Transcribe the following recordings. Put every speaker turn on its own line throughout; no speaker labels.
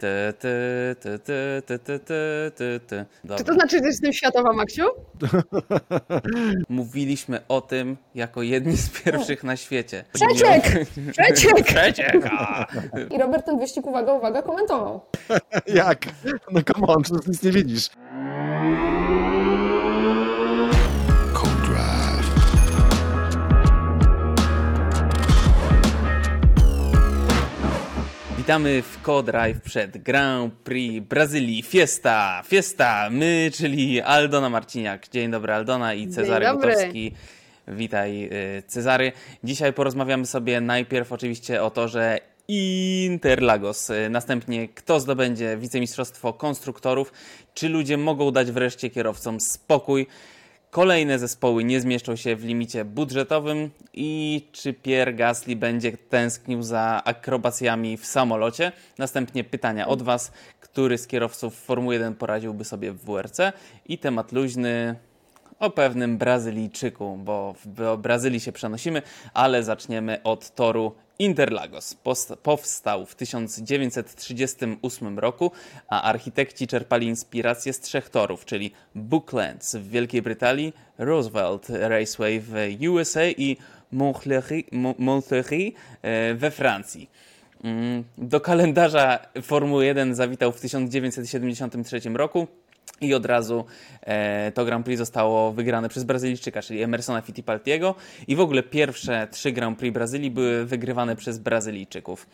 Ty, ty, ty, ty, ty, ty, ty, ty, ty.
Czy to znaczy, że jestem światowa, Maksiu?
Mówiliśmy o tym jako jedni z pierwszych na świecie.
Przeciek! Przeciek!
Przeciek! a.
I Robert ten wyścig, uwaga, uwaga, komentował.
Jak? No come on, przecież nic nie widzisz.
Witamy w Co-Drive przed Grand Prix Brazylii. Fiesta! Fiesta! My, czyli Aldona Marciniak. Dzień dobry Aldona i Cezary. Gutowski. Witaj y, Cezary. Dzisiaj porozmawiamy sobie najpierw oczywiście o torze Interlagos. Y, Następnie kto zdobędzie wicemistrzostwo konstruktorów. Czy ludzie mogą dać wreszcie kierowcom spokój. Kolejne zespoły nie zmieszczą się w limicie budżetowym i czy Pierre Gasly będzie tęsknił za akrobacjami w samolocie? Następnie pytania od Was, który z kierowców Formuły 1 poradziłby sobie w WRC? I temat luźny o pewnym Brazylijczyku, bo do Brazylii się przenosimy, ale zaczniemy od toru Interlagos. Powstał w 1938 roku, a architekci czerpali inspirację z trzech torów, czyli Booklands w Wielkiej Brytanii, Roosevelt Raceway w USA i Montlhéry Mon- Montlhéry, e, we Francji. Mm, Do kalendarza Formuły 1 zawitał w 1973 roku. I od razu e, to Grand Prix zostało wygrane przez Brazylijczyka, czyli Emersona Fittipaldiego. I w ogóle pierwsze trzy Grand Prix Brazylii były wygrywane przez Brazylijczyków.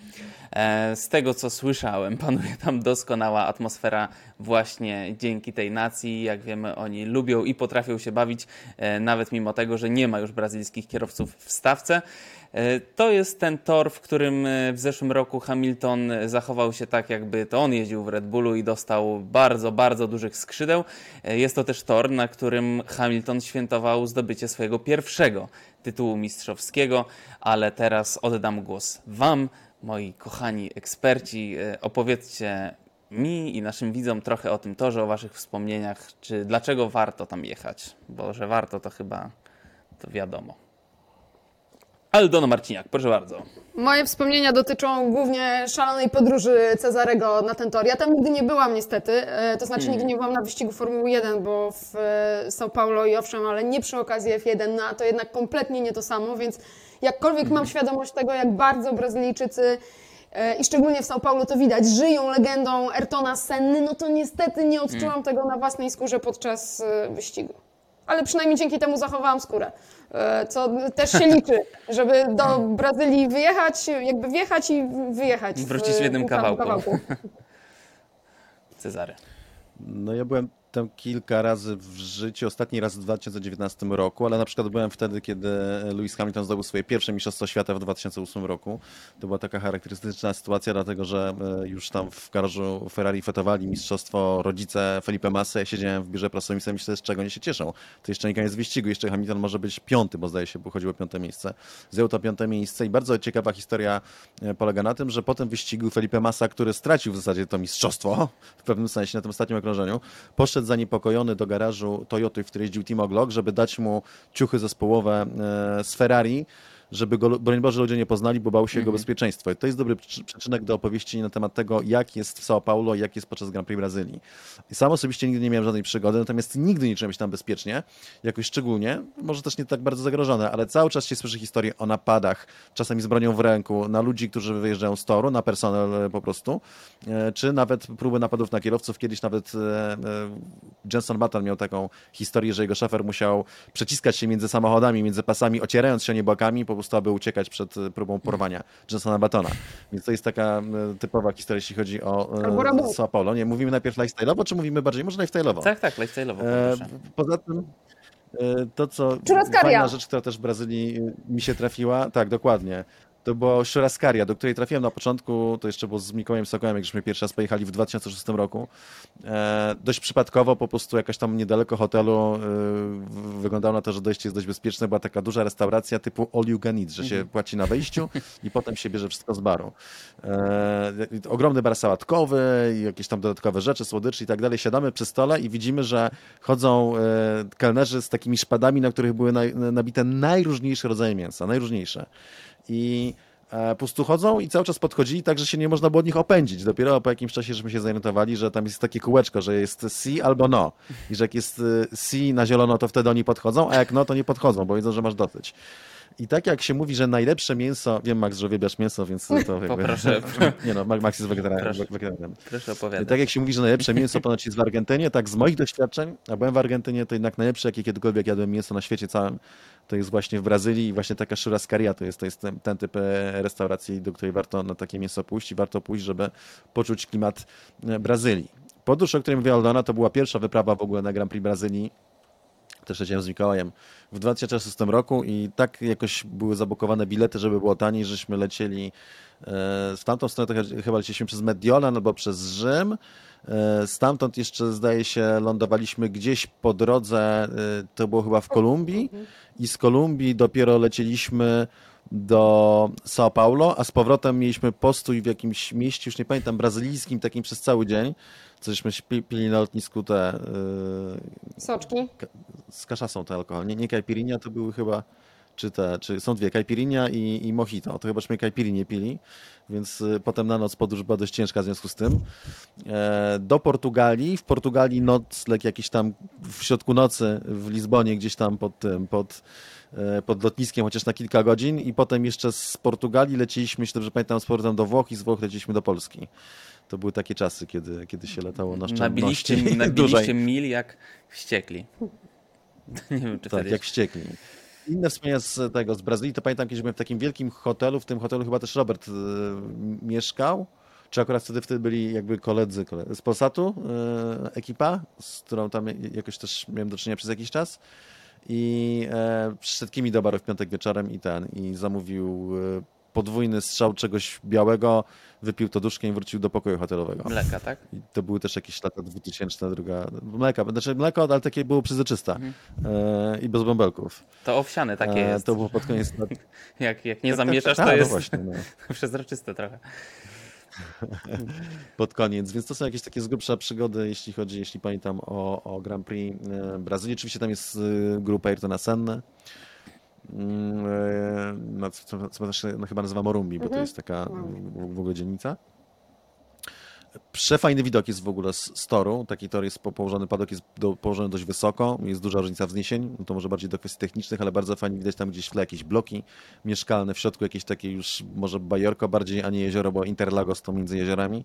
E, z tego co słyszałem, panuje tam doskonała atmosfera właśnie dzięki tej nacji. Jak wiemy, oni lubią i potrafią się bawić, e, nawet mimo tego, że nie ma już brazylijskich kierowców w stawce. E, To jest ten tor, w którym e, w zeszłym roku Hamilton zachował się tak, jakby to on jeździł w Red Bullu i dostał bardzo, bardzo dużych skrzydeł. E, Jest to też tor, na którym Hamilton świętował zdobycie swojego pierwszego tytułu mistrzowskiego, ale teraz oddam głos Wam, moi kochani eksperci. Opowiedzcie mi i naszym widzom trochę o tym torze, o Waszych wspomnieniach, czy dlaczego warto tam jechać, bo że warto to chyba to wiadomo. Aldona Marciniak, proszę bardzo.
Moje wspomnienia dotyczą głównie szalonej podróży Cezarego na ten tor. Ja tam nigdy nie byłam niestety, e, to znaczy nigdy nie byłam na wyścigu Formuły 1, bo w e, São Paulo i owszem, ale nie przy okazji F1, no a to jednak kompletnie nie to samo, więc jakkolwiek mam świadomość tego, jak bardzo Brazylijczycy e, i szczególnie w São Paulo to widać, żyją legendą Ayrtona Senny, no to niestety nie odczułam tego na własnej skórze podczas wyścigu. Ale przynajmniej dzięki temu zachowałam skórę, e, co też się liczy, żeby do Brazylii wyjechać, jakby wjechać i wyjechać.
Wrócić w jednym
samym
kawałku. Cezary.
No ja byłem tam kilka razy w życiu, ostatni raz w 2019 roku, ale na przykład byłem wtedy, kiedy Lewis Hamilton zdobył swoje pierwsze Mistrzostwo Świata w 2008 roku. To była taka charakterystyczna sytuacja, dlatego że e, już tam w garażu Ferrari fetowali mistrzostwo rodzice Felipe Massa, ja siedziałem w biurze prasowym i myślę, z czego oni się cieszą. To jeszcze nie koniec wyścigu, jeszcze Hamilton może być piąty, bo zdaje się, bo chodziło o piąte miejsce. Zjął to piąte miejsce i bardzo ciekawa historia e, polega na tym, że po tym wyścigu Felipe Massa, który stracił w zasadzie to mistrzostwo, w pewnym sensie na tym ostatnim okrążeniu, poszedł zaniepokojony do garażu Toyoty, w której jeździł Timo Glock, żeby dać mu ciuchy zespołowe e, z Ferrari, żeby go, broń Boże, ludzie nie poznali, bo bał się jego bezpieczeństwo. I to jest dobry przy- przyczynek do opowieści na temat tego, jak jest w São Paulo jak jest podczas Grand Prix Brazylii. I sam osobiście nigdy nie miałem żadnej przygody, natomiast nigdy nie czułem się tam bezpiecznie, jakoś szczególnie, może też nie tak bardzo zagrożone, ale cały czas się słyszy historie o napadach, czasami z bronią w ręku, na ludzi, którzy wyjeżdżają z toru, na personel e, po prostu, e, czy nawet próby napadów na kierowców. Kiedyś nawet e, Jenson Button miał taką historię, że jego szofer musiał przeciskać się między samochodami, między pasami, ocierając się o nie bokami, po prostu aby uciekać przed e, próbą porwania Jensona Battona. Więc to jest taka e, typowa historia, jeśli chodzi o e,
Albo rabunki.
São Paulo. Nie, mówimy najpierw lifestyle'owo, czy mówimy bardziej, może lifestyle'owo?
Tak, tak, lifestyle'owo
E, poza tym e, to, co fajna rzecz, która też w Brazylii e, mi się trafiła, tak, dokładnie, to była churrascaria, do której trafiłem na początku, to jeszcze było z Mikołajem Sokołem, jak żeśmy pierwszy raz pojechali w 2006 roku. E, dość przypadkowo, po prostu jakaś tam niedaleko hotelu, e, wyglądało na to, że dojście jest dość bezpieczne, była taka duża restauracja typu all you can eat, że się płaci na wejściu i potem się bierze wszystko z baru. E, ogromny bar sałatkowy, i jakieś tam dodatkowe rzeczy, słodyczy i tak dalej. Siadamy przy stole i widzimy, że chodzą e, kelnerzy z takimi szpadami, na których były nabite najróżniejsze rodzaje mięsa, najróżniejsze. I e, po prostu chodzą i cały czas podchodzili tak, że się nie można było od nich opędzić. Dopiero po jakimś czasie, żeśmy się zorientowali, że tam jest takie kółeczko, że jest si albo no. I że jak jest e, si na zielono, to wtedy oni podchodzą, a jak no, to nie podchodzą, bo wiedzą, że masz dosyć. I tak jak się mówi, że najlepsze mięso, wiem Max, że wybierasz mięso, więc to jakby...
Poproszę.
Nie no, Max jest wegetarianem.
Proszę.
wegetarianem.
Proszę
I
opowiadać.
tak jak się mówi, że najlepsze mięso ponoć jest w Argentynie, tak z moich doświadczeń, a byłem w Argentynie, to jednak najlepsze, jakie kiedykolwiek jadłem mięso na świecie całym, to jest właśnie w Brazylii i właśnie taka churrascaria to jest, to jest ten, ten typ e, restauracji, do której warto na takie mięso pójść i warto pójść, żeby poczuć klimat e, Brazylii. Podróż, o której mówiła Aldona, to była pierwsza wyprawa w ogóle na Grand Prix Brazylii, też leciałem z Mikołajem w 2006 roku i tak jakoś były zabukowane bilety, żeby było taniej, żeśmy lecieli e, w tamtą stronę, chyba leciliśmy przez Mediolan albo przez Rzym. E, Stamtąd jeszcze, zdaje się, lądowaliśmy gdzieś po drodze, e, to było chyba w Kolumbii i z Kolumbii dopiero lecieliśmy do São Paulo, a z powrotem mieliśmy postój w jakimś mieście, już nie pamiętam, brazylijskim, takim przez cały dzień. Cośmy pili na lotnisku te e,
Soczki.
z kaszasą te alkohol. Nie, nie caipirinha, to były chyba, czy te, czy są dwie, caipirinha i, i mojito. To chyba żeśmy caipirinha pili, więc y, potem na noc podróż była dość ciężka w związku z tym. E, do Portugalii, w Portugalii nocleg jakiś tam w środku nocy w Lizbonie, gdzieś tam pod tym, pod, e, pod lotniskiem, chociaż na kilka godzin i potem jeszcze z Portugalii leciliśmy, jeśli dobrze pamiętam, z powrotem do Włoch i z Włoch leciliśmy do Polski. To były takie czasy, kiedy, kiedy się latało na
Nabiliście,
szczęście
nabiliście mil jak wściekli. Nie wiem, czy
Tak, jak wściekli. Inne wspomnienia z tego, z Brazylii, to pamiętam, kiedyś byłem w takim wielkim hotelu, w tym hotelu chyba też Robert e, mieszkał, czy akurat wtedy, wtedy byli jakby koledzy, koledzy z Polsatu, e, ekipa, z którą tam jakoś też miałem do czynienia przez jakiś czas. I e, przyszedł Kimi do baru w piątek wieczorem i ten, i zamówił e, podwójny strzał czegoś białego, wypił to duszkiem i wrócił do pokoju hotelowego.
Mleka, tak?
I to były też jakieś lata 2000, druga, mleka, znaczy mleko, ale takie było przezroczyste e, i bez bąbelków.
To owsiane takie
E,
jest.
To było pod koniec lat.
Jak, jak nie
Tak, tak,
zamieszasz,
tak,
to
no
jest
właśnie, no.
przezroczyste trochę.
pod koniec, więc to są jakieś takie z grubsza przygody, jeśli chodzi, jeśli pamiętam o, o Grand Prix e, Brazylii. Oczywiście tam jest e, grupa Ayrtona Senna. Mm, e, No, co, co też się no, chyba nazywa Morumbi, bo to jest taka w ogóle dzielnica. Przefajny widok jest w ogóle z, z toru. Taki tor jest po- położony, padok jest do, położony dość wysoko, jest duża różnica wzniesień, no to może bardziej do kwestii technicznych, ale bardzo fajnie widać tam gdzieś w tle jakieś bloki mieszkalne, w środku jakieś takie już może bajorko bardziej, a nie jezioro, bo Interlagos to między jeziorami.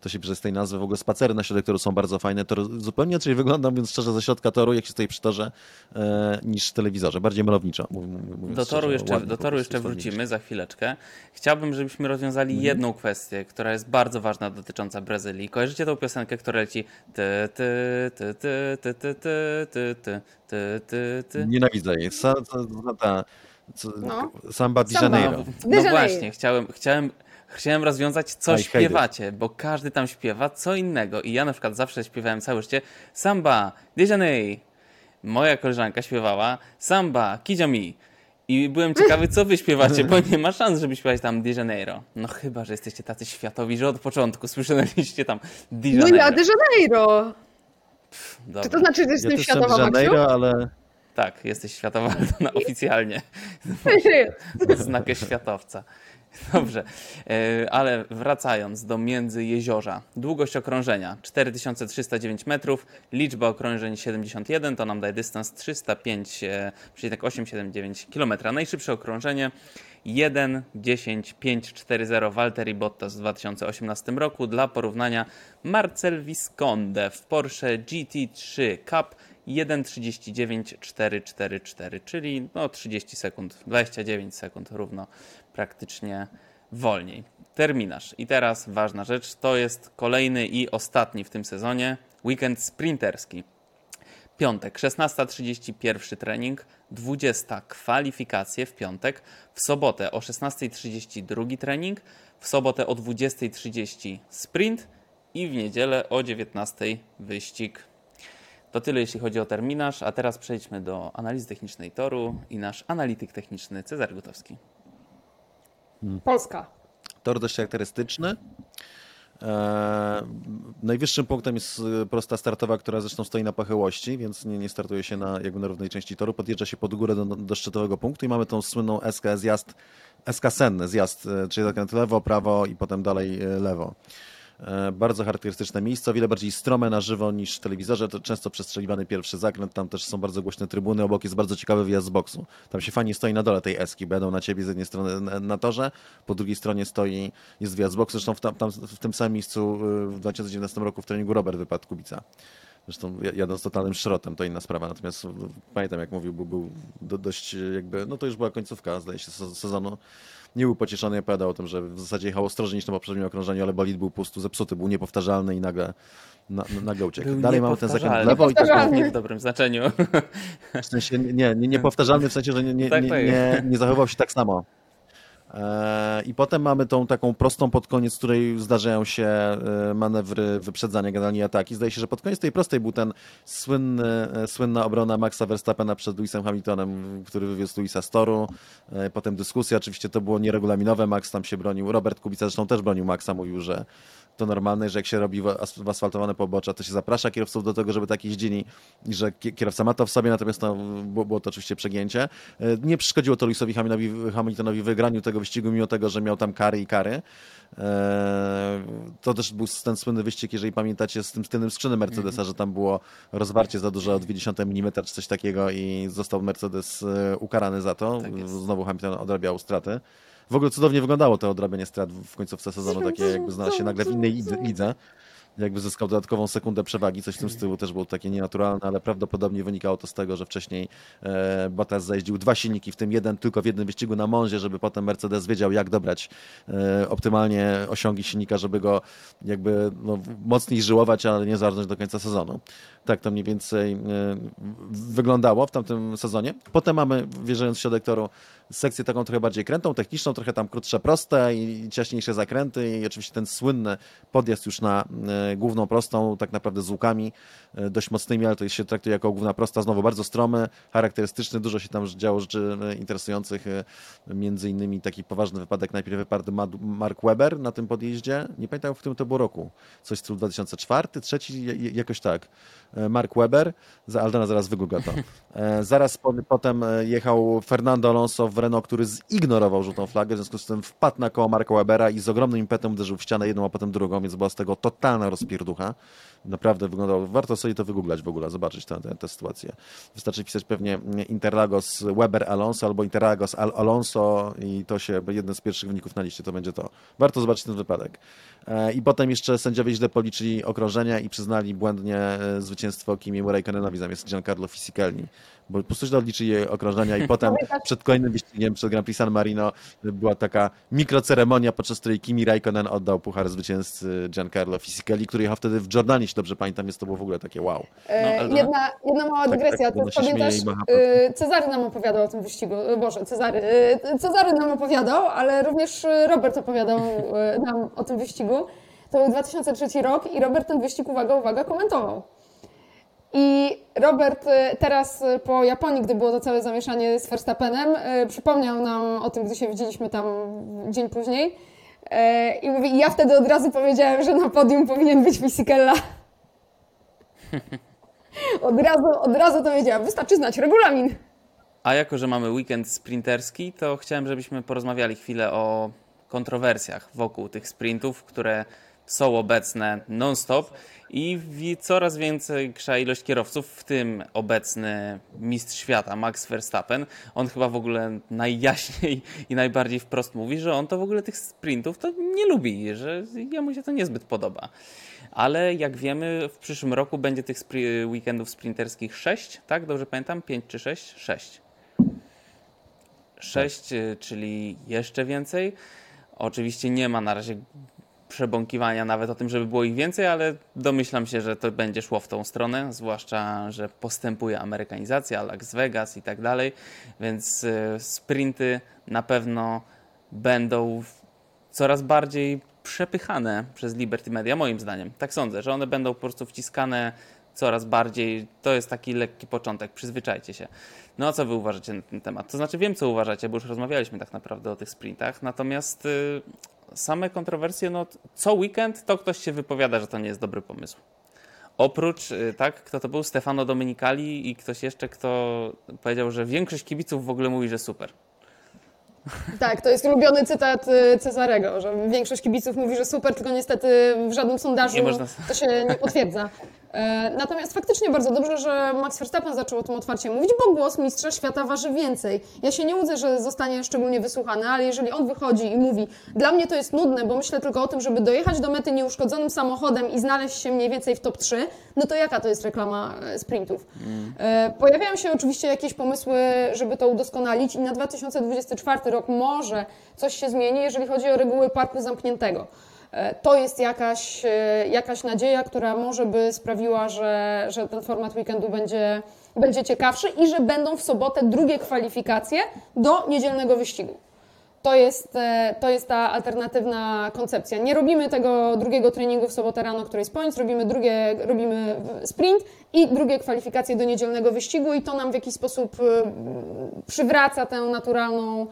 To się przez tej nazwy w ogóle spacery na środek toru są bardzo fajne. Tor zupełnie inaczej wygląda, mówiąc szczerze, ze środka toru, jak się stoi przy torze, e, niż w telewizorze. Bardziej malowniczo. mów- mów-
Do toru,
szczerze,
jeszcze,
ładnie
do toru jeszcze wrócimy za chwileczkę. Chciałbym, żebyśmy rozwiązali
Mhm.
jedną kwestię, która jest bardzo ważna dotycząca Brazylii. Kojarzycie tą piosenkę, która leci ty, ty, ty, ty, ty, ty, ty, ty, ty, ty, ty, ty.
Nienawidzę jej. Sa, ta, co,
No.
Samba di. Janeiro.
No
Janeiro.
właśnie, chciałem, chciałem, chciałem rozwiązać, co
I
śpiewacie, bo każdy tam śpiewa co innego. I ja na przykład zawsze śpiewałem całe życie Samba, de Janeiro. Moja koleżanka śpiewała Samba, Kijami. I byłem ciekawy, co wy śpiewacie, bo nie ma szans, żeby śpiewać tam de Janeiro. No chyba, że jesteście tacy światowi, że od początku słyszeliście tam
No
Janeiro.
ja de Janeiro. Czy to znaczy, że
Ja
jestem
jestem
światowa, Maksiu?
Janeiro, ale
Tak, jesteś światowa oficjalnie. Znakę światowca. Dobrze, e, ale wracając do międzyjeziorza. Długość okrążenia 4309 metrów, liczba okrążeń 71, to nam daje dystans 305,879 km. Najszybsze okrążenie 1.10.540 Valtteri Bottas w 2018 roku. Dla porównania Marcel Visconde w Porsche GT3 Cup 1.39.444, czyli no 30 sekund, 29 sekund równo praktycznie wolniej. Terminarz. I teraz ważna rzecz, to jest kolejny i ostatni w tym sezonie weekend sprinterski. Piątek, 16.30 pierwszy trening, 20 kwalifikacje w piątek, w sobotę o 16.30 drugi trening, w sobotę o 20.30 sprint i w niedzielę o 19.00 wyścig. To tyle jeśli chodzi o terminarz, a teraz przejdźmy do analizy technicznej toru i nasz analityk techniczny Cezary Gutowski.
Polska.
tor dość charakterystyczny. E, Najwyższym punktem jest y, prosta startowa, która zresztą stoi na pochyłości, więc nie, nie startuje się na, jakby na równej części toru. Podjeżdża się pod górę do, do szczytowego punktu i mamy tą słynną SK zjazd, SK senny zjazd, y, czyli zakręt lewo, prawo i potem dalej y, lewo. E, Bardzo charakterystyczne miejsce, o wiele bardziej strome na żywo niż w telewizorze. To często przestrzeliwany pierwszy zakręt, tam też są bardzo głośne trybuny, obok jest bardzo ciekawy wyjazd z boksu. Tam się fajnie stoi na dole tej eski, będą na ciebie z jednej strony na- torze, po drugiej stronie stoi, jest wyjazd z boksu. Zresztą w, tam, tam, w tym samym miejscu y, w 2019 roku w treningu Robert wypadł Kubica. Zresztą ja- jadąc totalnym szrotem, to inna sprawa. Natomiast y, pamiętam, jak mówił, był, był do, dość y, jakby, no to już była końcówka, zdaje się, se- sezonu. Nie był pocieszony, opowiadał o tym, że w zasadzie jechał ostrożniej niż na poprzednim okrążeniu, ale bolid był po prostu zepsuty, był niepowtarzalny i nagle, na, nagle uciekł.
Był
Dalej mamy ten zakręt w lewo i tak
Niepowtarzalny.
Nie w dobrym znaczeniu.
w sensie nie, nie, niepowtarzalny w sensie, że nie, nie,
Tak,
nie,
tak.
nie, nie zachowywał się tak samo. E, I potem mamy tą taką prostą pod koniec, w której zdarzają się e, manewry wyprzedzania, generalnie ataki. Zdaje się, że pod koniec tej prostej był ten słynny, e, słynna obrona Maxa Verstappena przed Lewisem Hamiltonem, który wywiózł Lewisa z toru. Potem dyskusja, oczywiście to było nieregulaminowe, Max tam się bronił. Robert Kubica zresztą też bronił Maxa, mówił, że to normalne, że jak się robi w as- w asfaltowane pobocza, to się zaprasza kierowców do tego, żeby tak jeździli i że ki- kierowca ma to w sobie, natomiast no, było, to oczywiście przegięcie. E, Nie przeszkodziło to Lewisowi Hamiltonowi, wygraniu tego wyścigu, mimo tego, że miał tam kary i kary. E, To też był ten słynny wyścig, jeżeli pamiętacie, z tym tylnym skrzynem Mercedesa, że tam było rozwarcie za dużo o 0,2 mm czy coś takiego i został Mercedes e, ukarany za to.
Tak.
Znowu Hamilton odrabiał straty. W ogóle cudownie wyglądało to odrabianie strat w końcówce sezonu, takie jakby znalazł się nagle w innej lidze-. Jakby zyskał dodatkową sekundę przewagi, coś w tym stylu też było takie nienaturalne, ale prawdopodobnie wynikało to z tego, że wcześniej e, Bottas zajeździł dwa silniki, w tym jeden tylko w jednym wyścigu na Monzie, żeby potem Mercedes wiedział, jak dobrać e, optymalnie osiągi silnika, żeby go jakby no, mocniej żyłować, ale nie zarżnąć do końca sezonu. Tak to mniej więcej e, wyglądało w tamtym sezonie. Potem mamy, wjeżdżając w środek toru, sekcję taką trochę bardziej krętą, techniczną, trochę tam krótsze, proste i ciaśniejsze zakręty i oczywiście ten słynny podjazd już na e, główną prostą, tak naprawdę z łukami e, dość mocnymi, ale to się traktuje jako główna prosta, znowu bardzo stromy, charakterystyczny, dużo się tam działo rzeczy e, interesujących, między innymi taki poważny wypadek, najpierw wypadł Mark Webber na tym podjeździe, nie pamiętam w którym to było roku, coś stylu 2004, trzeci, jakoś tak. Mark Webber, za- Aldona zaraz wygoogla to. Zaraz po, potem jechał Fernando Alonso w Renault, który zignorował żółtą flagę, w związku z tym wpadł na koło Marka Webera i z ogromnym impetem uderzył w ścianę jedną, a potem drugą, więc była z tego totalna rozpierducha. Naprawdę wyglądało, warto sobie to wygooglać w ogóle, zobaczyć tę, tę, tę sytuację. Wystarczy wpisać pewnie Interlagos Weber Alonso albo Interlagos Al Alonso i to się, jeden z pierwszych wyników na liście to będzie to. Warto zobaczyć ten wypadek. E, I potem jeszcze sędziowie źle policzyli okrążenia i przyznali błędnie e, zwycięstwo Kimiemu Raikkonenowi zamiast Giancarlo Fisichella, bo po prostu źle odliczyli okrążenia i potem przed kolejnym wyścigiem, przed Grand Prix San Marino była taka mikroceremonia, podczas której Kimi Raikkonen oddał puchar zwycięzcy Giancarlo Fisichella, który jechał wtedy w Jordanii, dobrze pamiętam, więc to było w ogóle takie wow.
E,
No,
jedna, jedna mała
Tak,
dygresja.
tak, się
pamiętasz, e, Cezary nam opowiadał o tym wyścigu. E, Boże, Cezary. Cezary nam opowiadał, ale również Robert opowiadał nam o tym wyścigu. To był 2003 rok i Robert ten wyścig, uwaga, uwaga, komentował. I Robert teraz po Japonii, gdy było to całe zamieszanie z Verstappenem, przypomniał nam o tym, gdy się widzieliśmy tam dzień później. I mówi, ja wtedy od razu powiedziałem, że na podium powinien być Fisichella. Od razu, od razu to wiedziałam. Wystarczy znać regulamin.
A jako, że mamy weekend sprinterski, to chciałem, żebyśmy porozmawiali chwilę o kontrowersjach wokół tych sprintów, które są obecne non-stop i coraz większa ilość kierowców, w tym obecny mistrz świata Max Verstappen. On chyba w ogóle najjaśniej i najbardziej wprost mówi, że on to w ogóle tych sprintów to nie lubi, że jemu się to niezbyt podoba. Ale jak wiemy, w przyszłym roku będzie tych spri- weekendów sprinterskich 6, tak? Dobrze pamiętam? 5 czy 6? 6. 6, y, czyli jeszcze więcej. Oczywiście nie ma na razie przebąkiwania nawet o tym, żeby było ich więcej, ale domyślam się, że to będzie szło w tą stronę, zwłaszcza, że postępuje amerykanizacja, Las Vegas i tak dalej, więc y, sprinty na pewno będą coraz bardziej przepychane przez Liberty Media, moim zdaniem. Tak sądzę, że one będą po prostu wciskane coraz bardziej. To jest taki lekki początek, przyzwyczajcie się. No a co wy uważacie na ten temat? To znaczy wiem, co uważacie, bo już rozmawialiśmy tak naprawdę o tych sprintach, natomiast y, same kontrowersje, no co weekend to ktoś się wypowiada, że to nie jest dobry pomysł. Oprócz, y, tak, kto to był? Stefano Domenicali i ktoś jeszcze, kto powiedział, że większość kibiców w ogóle mówi, że super.
Tak, to jest ulubiony cytat y, Cezarego, że większość kibiców mówi, że super, tylko niestety w żadnym sondażu
można-
to się nie potwierdza. E, Natomiast faktycznie bardzo dobrze, że Max Verstappen zaczął o tym otwarcie mówić, bo głos mistrza świata waży więcej. Ja się nie łudzę, że zostanie szczególnie wysłuchany, ale jeżeli on wychodzi i mówi, dla mnie to jest nudne, bo myślę tylko o tym, żeby dojechać do mety nieuszkodzonym samochodem i znaleźć się mniej więcej w top 3, no to jaka to jest reklama e, sprintów? E, Pojawiają się oczywiście jakieś pomysły, żeby to udoskonalić i na 2024 rok może coś się zmieni, jeżeli chodzi o reguły parku zamkniętego. E, To jest jakaś, e, jakaś nadzieja, która może by sprawiła, że, że ten format weekendu będzie, będzie ciekawszy i że będą w sobotę drugie kwalifikacje do niedzielnego wyścigu. To jest, e, to jest ta alternatywna koncepcja. Nie robimy tego drugiego treningu w sobotę rano, który jest points, robimy, drugie, robimy sprint i drugie kwalifikacje do niedzielnego wyścigu i to nam w jakiś sposób przywraca tę naturalną,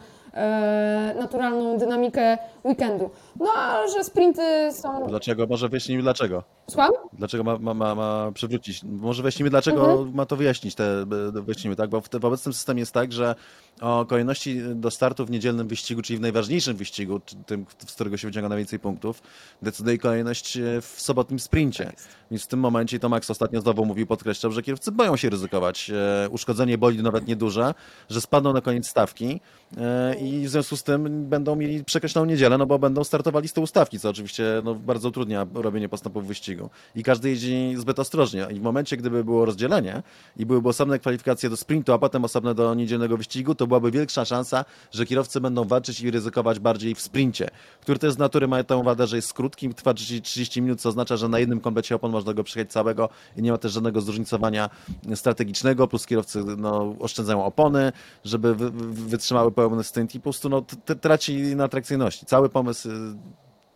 naturalną dynamikę weekendu. No a że sprinty są...
Dlaczego? Może wyjaśnijmy dlaczego.
Słucham?
Dlaczego ma, ma, ma, ma przywrócić? Może wyjaśnimy, dlaczego ma to wyjaśnić, te, wyjaśnimy, tak? Bo w, te, w obecnym systemie jest tak, że o kolejności do startu w niedzielnym wyścigu, czyli w najważniejszym wyścigu, tym, z którego się wyciąga najwięcej punktów, decyduje kolejność e, w sobotnim sprincie. Więc w tym momencie, i to Max ostatnio znowu mówił, podkreślał, że kierowcy boją się ryzykować. E, uszkodzenie bolidu nawet nieduże, że spadną na koniec stawki e, i w związku z tym będą mieli przekreśloną niedzielę, no bo będą startowali z tyłu stawki, co oczywiście no, bardzo utrudnia robienie postępów w wyścigu. I każdy jeździ zbyt ostrożnie. I w momencie, gdyby było rozdzielenie i byłyby osobne kwalifikacje do sprintu, a potem osobne do niedzielnego wyścigu, to byłaby większa szansa, że kierowcy będą walczyć i ryzykować bardziej w sprincie, który też z natury ma tą wadę, że jest krótki, trwa 30, 30 minut, co oznacza, że na jednym komplecie opon można go przejechać całego i nie ma też żadnego zróżnicowania strategicznego, plus kierowcy no, oszczędzają opony, żeby wy, wy, wytrzymały pełny stint i po prostu no, traci na atrakcyjności. Cały pomysł, y,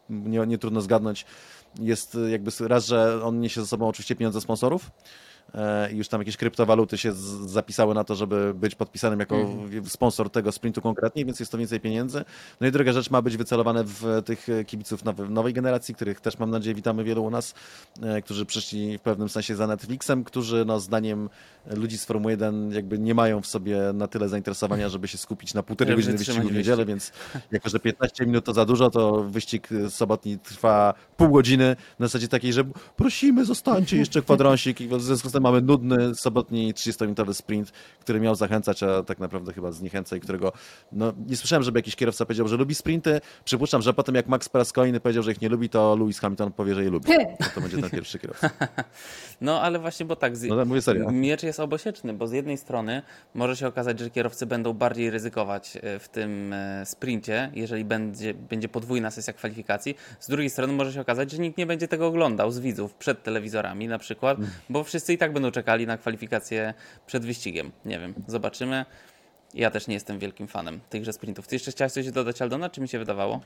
nie, nie trudno zgadnąć, jest y, jakby raz, że on niesie ze sobą oczywiście pieniądze sponsorów, i już tam jakieś kryptowaluty się zapisały na to, żeby być podpisanym jako sponsor tego sprintu konkretnie, więc jest to więcej pieniędzy. No i druga rzecz ma być wycelowane w tych kibiców nowej generacji, których też mam nadzieję witamy wielu u nas, e, którzy przyszli w pewnym sensie za Netflixem, którzy no zdaniem ludzi z Formuły 1 jakby nie mają w sobie na tyle zainteresowania, żeby się skupić na półtorej godziny wyścigu w niedzielę, więc jako, że 15 minut to za dużo, to wyścig sobotni trwa pół godziny na zasadzie takiej, że prosimy, zostańcie jeszcze kwadransik i w związku z tym mamy nudny sobotni 30-minutowy sprint, który miał zachęcać, a tak naprawdę chyba zniechęca i którego, no nie słyszałem, żeby jakiś kierowca powiedział, że lubi sprinty. Przypuszczam, że potem jak Max kolejny powiedział, że ich nie lubi, to Lewis Hamilton powie, że je lubi. No to będzie ten pierwszy kierowca.
No ale właśnie, bo tak, z...
No tak, mówię serio.
miecz jest obosieczny, bo z jednej strony może się okazać, że kierowcy będą bardziej ryzykować e, w tym e, sprincie, jeżeli będzie, będzie podwójna sesja kwalifikacji. Z drugiej strony może się okazać, że nikt nie będzie tego oglądał z widzów przed telewizorami na przykład, bo wszyscy i tak będą czekali na kwalifikacje przed wyścigiem. Nie wiem, zobaczymy. Ja też nie jestem wielkim fanem tychże sprintów. Ty jeszcze chciałeś coś dodać, Aldona, czy mi się wydawało?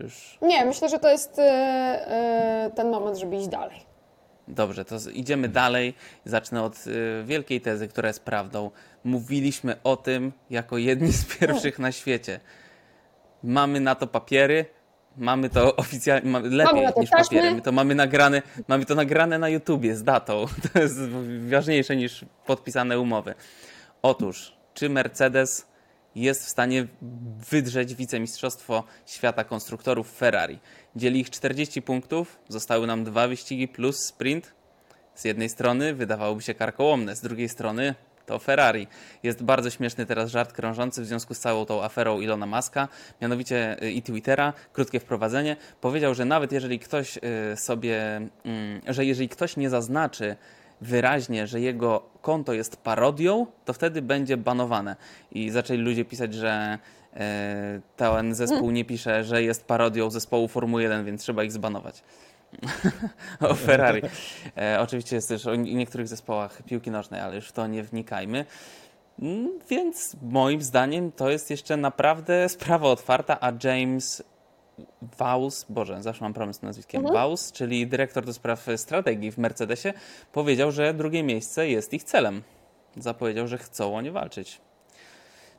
Już...
Nie, myślę, że to jest e, e, ten moment, żeby iść dalej.
Dobrze, to idziemy dalej. Zacznę od y, wielkiej tezy, która jest prawdą. Mówiliśmy o tym jako jedni z pierwszych na świecie. Mamy na to papiery, mamy to oficjalnie, mamy lepiej
to
niż
taśmy.
to mamy nagrane, mamy to nagrane na YouTubie z datą. To jest ważniejsze niż podpisane umowy. Otóż, czy Mercedes jest w stanie wydrzeć wicemistrzostwo świata konstruktorów Ferrari? Dzieli ich 40 punktów, zostały nam dwa wyścigi plus sprint. Z jednej strony wydawałoby się karkołomne, z drugiej strony to Ferrari. Jest bardzo śmieszny teraz żart krążący w związku z całą tą aferą Ilona Maska, mianowicie y, i Twittera, krótkie wprowadzenie, powiedział, że nawet jeżeli ktoś y, sobie, mm, że jeżeli ktoś nie zaznaczy wyraźnie, że jego konto jest parodią, to wtedy będzie banowane. I zaczęli ludzie pisać, że e, ten zespół nie pisze, że jest parodią zespołu Formuły 1, więc trzeba ich zbanować. o Ferrari. E, oczywiście jest też o nie- niektórych zespołach piłki nożnej, ale już w to nie wnikajmy. Mm, Więc moim zdaniem to jest jeszcze naprawdę sprawa otwarta, a James Vaus, Boże, zawsze mam problem z nazwiskiem, Vaus, czyli dyrektor do spraw strategii w Mercedesie, powiedział, że drugie miejsce jest ich celem. Zapowiedział, że chcą o nie walczyć.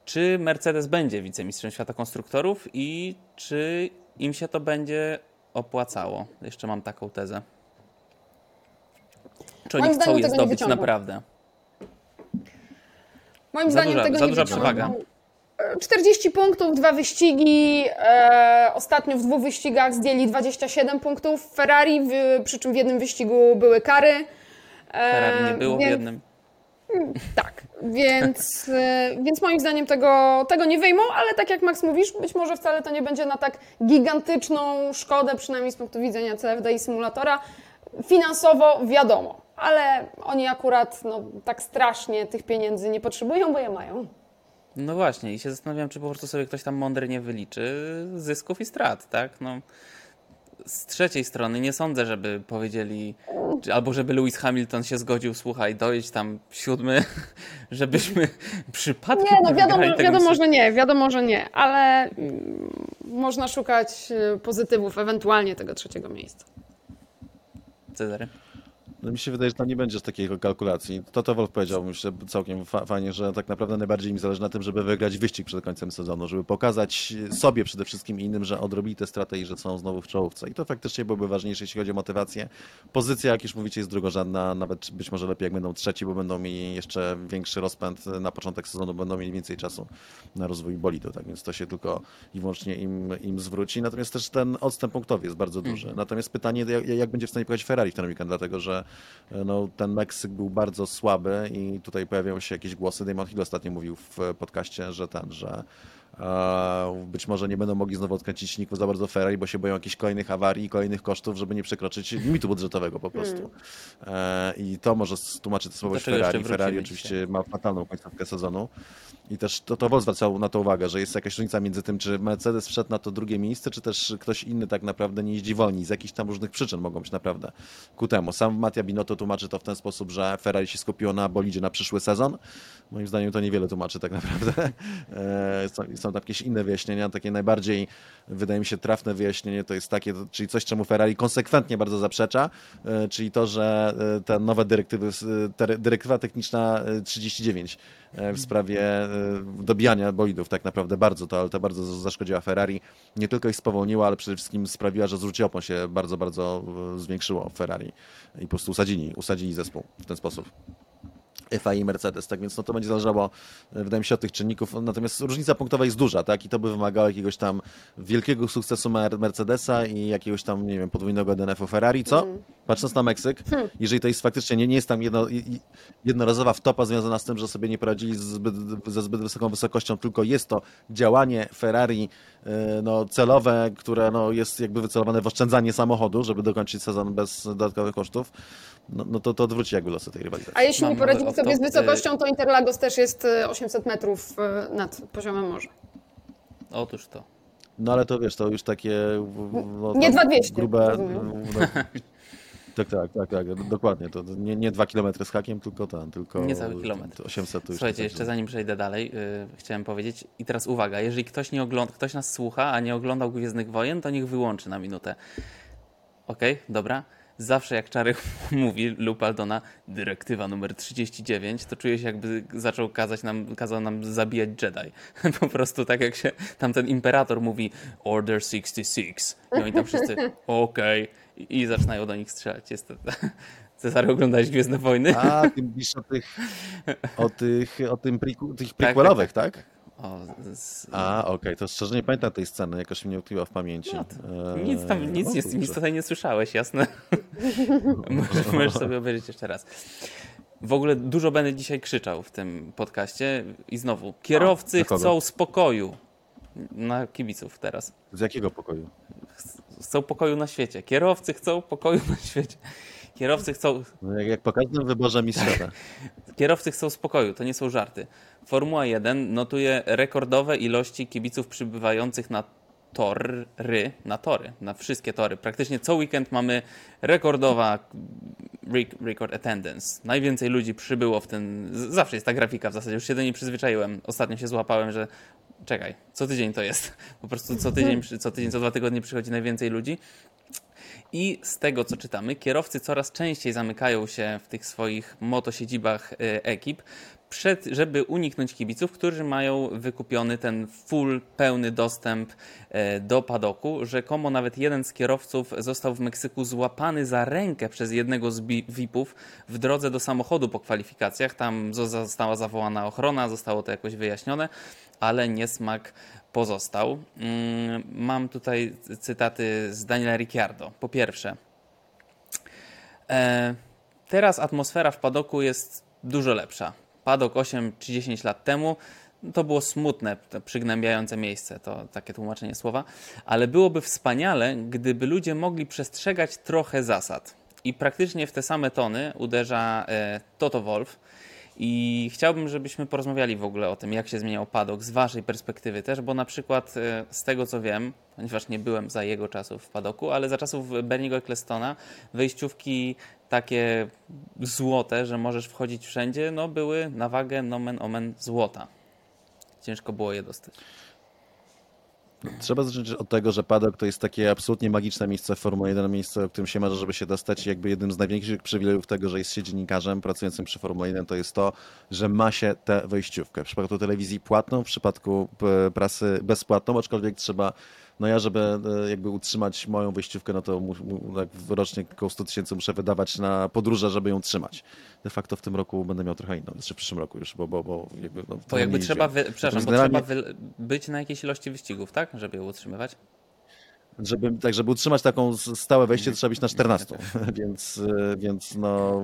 czy Mercedes będzie wicemistrzem świata konstruktorów i czy im się to będzie opłacało? Jeszcze mam taką tezę. Czy oni
Moim
chcą
zdaniem
je
tego nie
zdobyć
wyciągną.
naprawdę?
Moim
Za
zdaniem
duża-
tego
za
nie
duża
wyciągną.
przewaga.
40 punktów, dwa wyścigi. E, ostatnio w dwóch wyścigach zdjęli 27 punktów Ferrari, w, przy czym w jednym wyścigu były kary. E,
Ferrari nie było w
więc-
jednym.
Tak, więc, e, więc moim zdaniem tego, tego nie wyjmą, ale tak jak Max mówisz, być może wcale to nie będzie na tak gigantyczną szkodę, przynajmniej z punktu widzenia CFD i symulatora. Finansowo wiadomo, ale oni akurat no, tak strasznie tych pieniędzy nie potrzebują, bo je mają.
No właśnie, i się zastanawiam, czy po prostu sobie ktoś tam mądry nie wyliczy zysków i strat, tak? No, z trzeciej strony nie sądzę, żeby powiedzieli, albo żeby Lewis Hamilton się zgodził, słuchaj, dojedź tam siódmy, żebyśmy przypadkiem
Nie, no wiadomo,
tego
wiadomo, że nie, wiadomo, że nie, ale mm, można szukać y, pozytywów, ewentualnie tego trzeciego miejsca.
Cezary?
No mi się wydaje, że tam nie będzie takiej kalkulacji. To to Wolf powiedział, myślę, całkiem fa fajnie, że tak naprawdę najbardziej mi zależy na tym, żeby wygrać wyścig przed końcem sezonu, żeby pokazać sobie przede wszystkim i innym, że odrobili te straty i że są znowu w czołówce. I to faktycznie byłoby ważniejsze, jeśli chodzi o motywację. Pozycja, jak już mówicie, jest drugorzędna, nawet być może lepiej, jak będą trzeci, bo będą mieli jeszcze większy rozpęd na początek sezonu, będą mieli więcej czasu na rozwój bolidu, tak więc to się tylko i wyłącznie im, im zwróci. Natomiast też ten odstęp punktowy jest bardzo duży. Natomiast pytanie, jak, jak będzie w stanie pojechać Ferrari w ten weekend, dlatego że no, ten Meksyk był bardzo słaby i tutaj pojawiają się jakieś głosy. Damon Hill ostatnio mówił w podcaście, że ten, że e, być może nie będą mogli znowu odkręcić silników za bardzo Ferrari, bo się boją jakichś kolejnych awarii i kolejnych kosztów, żeby nie przekroczyć limitu budżetowego po prostu. E, I to może tłumaczyć to słabość Ferrari. Ferrari oczywiście ma fatalną końcówkę sezonu. I też to, to Wolf zwracał na to uwagę, że jest jakaś różnica między tym, czy Mercedes wszedł na to drugie miejsce, czy też ktoś inny tak naprawdę nie jeździ wolniej. Z jakichś tam różnych przyczyn mogą być naprawdę ku temu. Sam Mattia Binotto tłumaczy to w ten sposób, że Ferrari się skupiło na bolidzie na przyszły sezon. Moim zdaniem to niewiele tłumaczy tak naprawdę. E, Są, tam jakieś inne wyjaśnienia. Takie najbardziej, wydaje mi się, trafne wyjaśnienie to jest takie, czyli coś, czemu Ferrari konsekwentnie bardzo zaprzecza, e, czyli to, że e, te nowe dyrektywy, e, dyrektywa techniczna e, 39 e, w sprawie dobijania bolidów tak naprawdę bardzo to, ale to bardzo zaszkodziła Ferrari. Nie tylko ich spowolniła, ale przede wszystkim sprawiła, że zużycie opon się bardzo, bardzo zwiększyło w Ferrari i po prostu usadzili, usadzili zespół w ten sposób. FI i Mercedes, tak więc no to będzie zależało, e, wydaje mi się, od tych czynników. Natomiast różnica punktowa jest duża, tak? I to by wymagało jakiegoś tam wielkiego sukcesu Mer- Mercedesa i jakiegoś tam, nie wiem, podwójnego DNF-u Ferrari, co? Patrząc na Meksyk, jeżeli to jest faktycznie, nie, nie jest tam jedno, jednorazowa wtopa związana z tym, że sobie nie poradzili zbyt, ze zbyt wysoką wysokością, tylko jest to działanie Ferrari e, no, celowe, które no, jest jakby wycelowane w oszczędzanie samochodu, żeby dokończyć sezon bez dodatkowych kosztów, no, no to, to odwróci jakby losy tej rywalizacji.
A jeśli
Mam
nie poradzili
nawet
sobie z
off-top,
wysokością, to Interlagos też jest y, 800 metrów y, nad poziomem morza.
Otóż to.
No ale to wiesz, to już takie no,
Nie
tam
2200,
grube.
rozumiem.
No, tak, tak, tak, tak, dokładnie. To nie, nie 2 km z hakiem, tylko ten, tylko
Niecały kilometr.
to 800 to już
Słuchajcie, jeszcze zanim przejdę dalej, yy, chciałem powiedzieć, i teraz uwaga, jeżeli ktoś nie ogląda, ktoś nas słucha, a nie oglądał Gwiezdnych Wojen, to niech wyłączy na minutę. Okej, dobra. Zawsze jak Czary mówi lub Aldona, dyrektywa numer 39, to czuję się jakby zaczął kazać nam, kazał nam zabijać Jedi. Po prostu tak jak się tam ten imperator mówi Order 66 i oni tam wszyscy okej i, i zaczynają do nich strzelać. Jest to... Cezary, oglądałeś Gwiezdne Wojny?
A, ty mówisz o tych, o tych, o tym prequel, tych
tak,
prequelowych, tak?
O, z...
A, okej, to szczerze nie pamiętam tej sceny, jakoś mnie utkwiła w pamięci.
No
Eee,
Nic tam, nic, jest, nic tutaj nie słyszałeś, jasne? możesz, sobie obejrzeć jeszcze raz. W ogóle dużo będę dzisiaj krzyczał w tym podcaście i znowu, kierowcy
kogo?
chcą spokoju. Na kibiców teraz.
Z jakiego pokoju?
Chcą pokoju na świecie. Kierowcy chcą pokoju na świecie. Kierowcy chcą,
No, jak, jak po każdym wyborze mistrza.
kierowcy chcą spokoju, to nie są żarty. Formuła 1 notuje rekordowe ilości kibiców przybywających na tory, na tory, na wszystkie tory. Praktycznie co weekend mamy rekordowa re- record attendance. Najwięcej ludzi przybyło w ten... Zawsze jest ta grafika w zasadzie, już się do niej przyzwyczaiłem. Ostatnio się złapałem, że czekaj, co tydzień to jest. Po prostu co tydzień, co tydzień, co dwa tygodnie przychodzi najwięcej ludzi. I z tego, co czytamy, kierowcy coraz częściej zamykają się w tych swoich motosiedzibach e, ekip, przed, żeby uniknąć kibiców, którzy mają wykupiony ten full, pełny dostęp e, do padoku. Rzekomo nawet jeden z kierowców został w Meksyku złapany za rękę przez jednego z VIP-ów w drodze do samochodu po kwalifikacjach. Tam została zawołana ochrona, zostało to jakoś wyjaśnione, ale niesmak pozostał. Mm, mam tutaj cytaty z Daniela Ricciardo. Po pierwsze, e, teraz atmosfera w padoku jest dużo lepsza. Padok 8 czy 10 lat temu to było smutne, to przygnębiające miejsce, to takie tłumaczenie słowa, ale byłoby wspaniale, gdyby ludzie mogli przestrzegać trochę zasad. I praktycznie w te same tony uderza e, Toto Wolf. I chciałbym, żebyśmy porozmawiali w ogóle o tym, jak się zmieniał padok z Waszej perspektywy też, bo na przykład e, z tego co wiem, ponieważ nie byłem za jego czasów w padoku, ale za czasów Berniego Ecclestona wejściówki takie złote, że możesz wchodzić wszędzie, no były na wagę nomen omen złota. Ciężko było je dostać.
Trzeba zacząć od tego, że padok to jest takie absolutnie magiczne miejsce w Formule 1, miejsce, o którym się marzy, żeby się dostać. Jakby jednym z największych przywilejów tego, że jest się dziennikarzem pracującym przy Formule 1, to jest to, że ma się tę wejściówkę. W przypadku telewizji płatną, w przypadku e, prasy bezpłatną, aczkolwiek trzeba no ja, żeby e, jakby utrzymać moją wyjściówkę, no to mu, mu, tak rocznie około 100 tysięcy muszę wydawać na podróże, żeby ją trzymać. De facto w tym roku będę miał trochę inną, znaczy w przyszłym roku już, bo, bo, bo jakby... No,
bo jakby trzeba, wy, przepraszam, bo trzeba wy, być na jakiejś ilości wyścigów, tak? Żeby ją utrzymywać?
Żeby, tak, żeby utrzymać taką stałe wejście, trzeba być na 14, więc, więc no,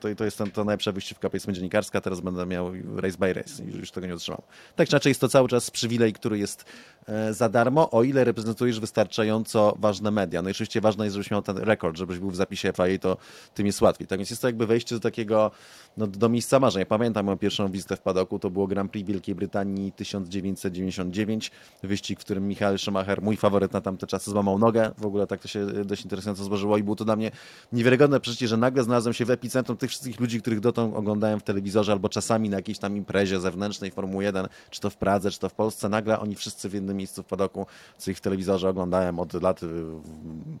to, to jest ten, to najlepsza wyjściówka, powiedzmy, dziennikarska, teraz będę miał race by race, już, już tego nie utrzymam. Tak czy inaczej jest to cały czas przywilej, który jest e, za darmo, o ile reprezentujesz wystarczająco ważne media. No i oczywiście ważne jest, żebyś miał ten rekord, żebyś był w zapisie FIA, to tym jest łatwiej. Tak więc jest to jakby wejście do takiego, no, do miejsca marzeń. Ja pamiętam moją pierwszą wizytę w padoku, to było Grand Prix Wielkiej Brytanii 1999, wyścig, w którym Michael Schumacher, mój faworyt na tamte czasy, złamał nogę. W ogóle tak to się dość interesująco złożyło i było to dla mnie niewiarygodne przecież, że nagle znalazłem się w epicentrum tych wszystkich ludzi, których dotąd oglądałem w telewizorze albo czasami na jakiejś tam imprezie zewnętrznej Formuły 1, czy to w Pradze, czy to w Polsce. Nagle oni wszyscy w jednym miejscu w padoku, co ich w telewizorze oglądałem od lat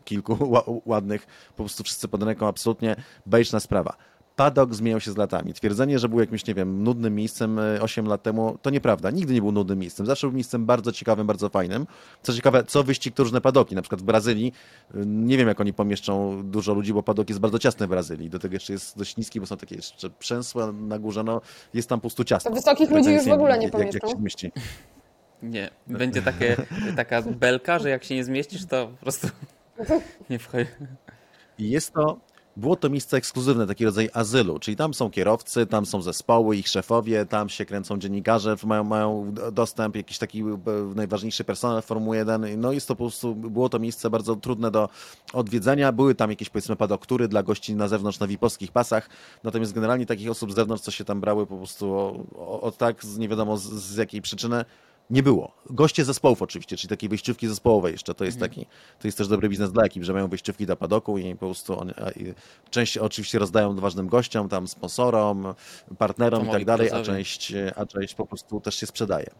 kilku ładnych, po prostu wszyscy pod ręką, absolutnie bejczna sprawa padok zmieniał się z latami. Twierdzenie, że był jakimś, nie wiem, nudnym miejscem 8 e, lat temu, to nieprawda. Nigdy nie był nudnym miejscem. Zawsze był miejscem bardzo ciekawym, bardzo fajnym. Co ciekawe, co wyścig to różne padoki. Na przykład w Brazylii, e, nie wiem jak oni pomieszczą dużo ludzi, bo padok jest bardzo ciasny w Brazylii. Do tego jeszcze jest dość niski, bo są takie jeszcze przęsła na górze, no jest tam po prostu ciasno.
To wysokich ludzi już w ogóle nie pomieszczą. Jak, jak się
mieści.
Nie, będzie takie, taka belka, że jak się nie zmieścisz, to po prostu nie wchodzi.
Jest to było to miejsce ekskluzywne, taki rodzaj azylu, czyli tam są kierowcy, tam są zespoły, ich szefowie, tam się kręcą dziennikarze, mają, mają dostęp, jakiś taki e, najważniejszy personel Formuły 1, no jest to po prostu, było to miejsce bardzo trudne do odwiedzenia, były tam jakieś powiedzmy padoktury dla gości na zewnątrz na VIP-owskich pasach, natomiast generalnie takich osób z zewnątrz, co się tam brały po prostu od tak, nie wiadomo z, z jakiej przyczyny, nie było. Goście zespołów oczywiście, czyli takiej wyjściówki zespołowej jeszcze, to jest mhm. taki, to jest też dobry biznes dla ekip, że mają wyjściówki do padoku i po prostu on, część oczywiście rozdają ważnym gościom, tam sponsorom, partnerom i tak dalej, a część, a część po prostu też się sprzedaje.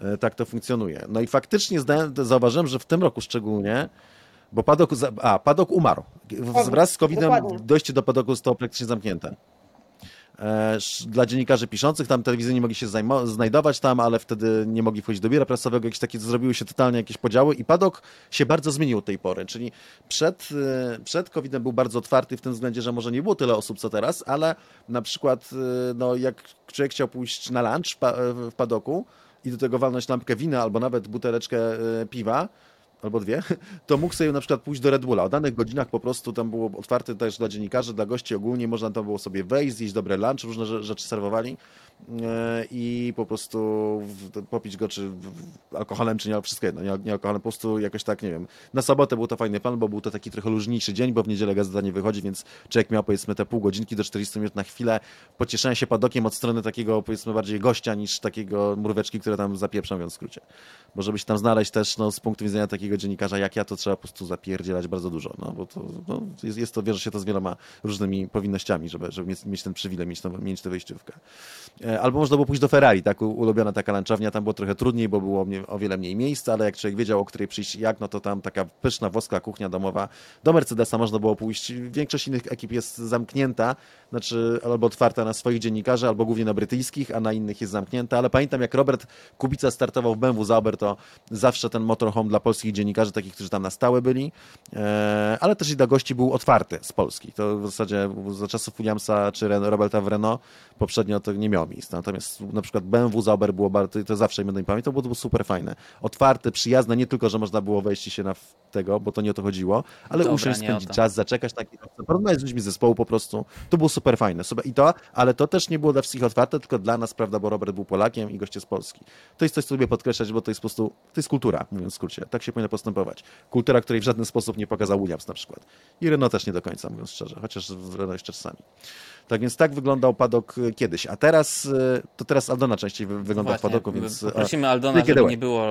E, tak to funkcjonuje. No i faktycznie zauważyłem, że w tym roku szczególnie bo padok, a, padok umarł. Wraz z COVID-em dojście do padoku zostało praktycznie zamknięte. E, dla dziennikarzy piszących, tam telewizje nie mogli się znajdować tam, ale wtedy nie mogli wchodzić do biura prasowego, jakieś takie, zrobiły się totalnie jakieś podziały i padok się bardzo zmienił tej pory, czyli przed, e, przed COVID-em był bardzo otwarty w tym względzie, że może nie było tyle osób co teraz, ale na przykład e, no, jak człowiek chciał pójść na lunch w padoku i do tego walnąć lampkę wina albo nawet buteleczkę piwa, albo dwie, to mógł sobie na przykład pójść do Red Bulla. O danych godzinach po prostu tam było otwarte też dla dziennikarzy, dla gości ogólnie, można tam było sobie wejść, zjeść dobre lunch, różne rzeczy serwowali. E, i po prostu popić go czy alkoholem, czy nie, wszystko jedno, nie, nie alkoholem, po prostu jakoś tak, nie wiem. Na sobotę był to fajny plan, bo był to taki trochę luźniejszy dzień, bo w niedzielę gazeta nie wychodzi, więc człowiek miał powiedzmy te pół godzinki do 40 minut na chwilę pocieszenia się padokiem od strony takiego powiedzmy bardziej gościa niż takiego mróweczki, które tam zapieprzą, więc w skrócie. Bo żeby się tam znaleźć też no, z punktu widzenia takiego takiego dziennikarza jak ja, to trzeba po prostu zapierdzielać bardzo dużo, no bo to no, jest, jest to, wiąże się to z wieloma różnymi powinnościami, żeby, żeby mieć, mieć ten przywilej, mieć, tą, mieć tę wejściówkę. E, albo można było pójść do Ferrari, tak, ulubiona taka lanczownia, tam było trochę trudniej, bo było o wiele mniej miejsca, ale jak człowiek wiedział, o której przyjść jak, no to tam taka pyszna włoska kuchnia domowa. Do Mercedesa można było pójść. Większość innych ekip jest zamknięta, znaczy albo otwarta na swoich dziennikarzy, albo głównie na brytyjskich, a na innych jest zamknięta, ale pamiętam jak Robert Kubica startował w BMW Zauber, to zawsze ten motorhome dla polskich dziennikarzy, takich, którzy tam na stałe byli, e, ale też i dla gości był otwarty z Polski. To w zasadzie za czasów Williamsa czy Roberta w Renault poprzednio to nie miało miejsca. Natomiast na przykład BMW Zauber było bardzo, to zawsze będę mi pamiętał, bo to było super fajne. Otwarte, przyjazne, nie tylko, że można było wejść się na tego, bo to nie o to chodziło, ale Dobra, usiąść, spędzić czas, zaczekać na porozmawiać z ludźmi z zespołu po prostu. To było super fajne. I to, ale to też nie było dla wszystkich otwarte, tylko dla nas, prawda, bo Robert był Polakiem i goście z Polski. To jest coś, co lubię podkreślać, bo to jest po prostu, to jest kultura, mówiąc w skrócie. Tak się powinno postępować. Kultura, której w żaden sposób nie pokazał Williams na przykład. I Renault też nie do końca, mówiąc szczerze, chociaż w Renault jeszcze czasami. Tak więc tak wyglądał padok e, kiedyś. A teraz, e, to teraz Aldona częściej wygląda Właśnie, w padoku, więc...
E, prosimy Aldona, żeby nie było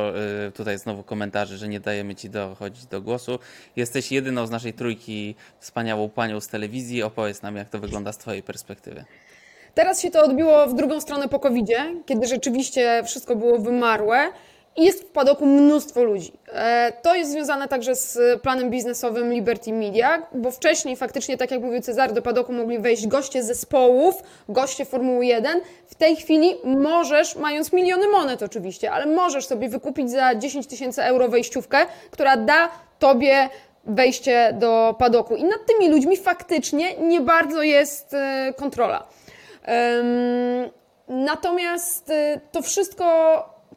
tutaj znowu komentarzy, że nie dajemy ci dochodzić do głosu. Jesteś jedyną z naszej trójki wspaniałą panią z telewizji. Opowiedz nam, jak to wygląda z twojej perspektywy.
Teraz się to odbiło w drugą stronę po covid kiedy rzeczywiście wszystko było wymarłe jest w padoku mnóstwo ludzi. E, to jest związane także z planem biznesowym Liberty Media, bo wcześniej faktycznie, tak jak mówił Cezary, do padoku mogli wejść goście zespołów, goście Formuły 1. W tej chwili możesz, mając miliony monet oczywiście, ale możesz sobie wykupić za 10 tysięcy euro wejściówkę, która da tobie wejście do padoku. I nad tymi ludźmi faktycznie nie bardzo jest e, kontrola. Natomiast e, to wszystko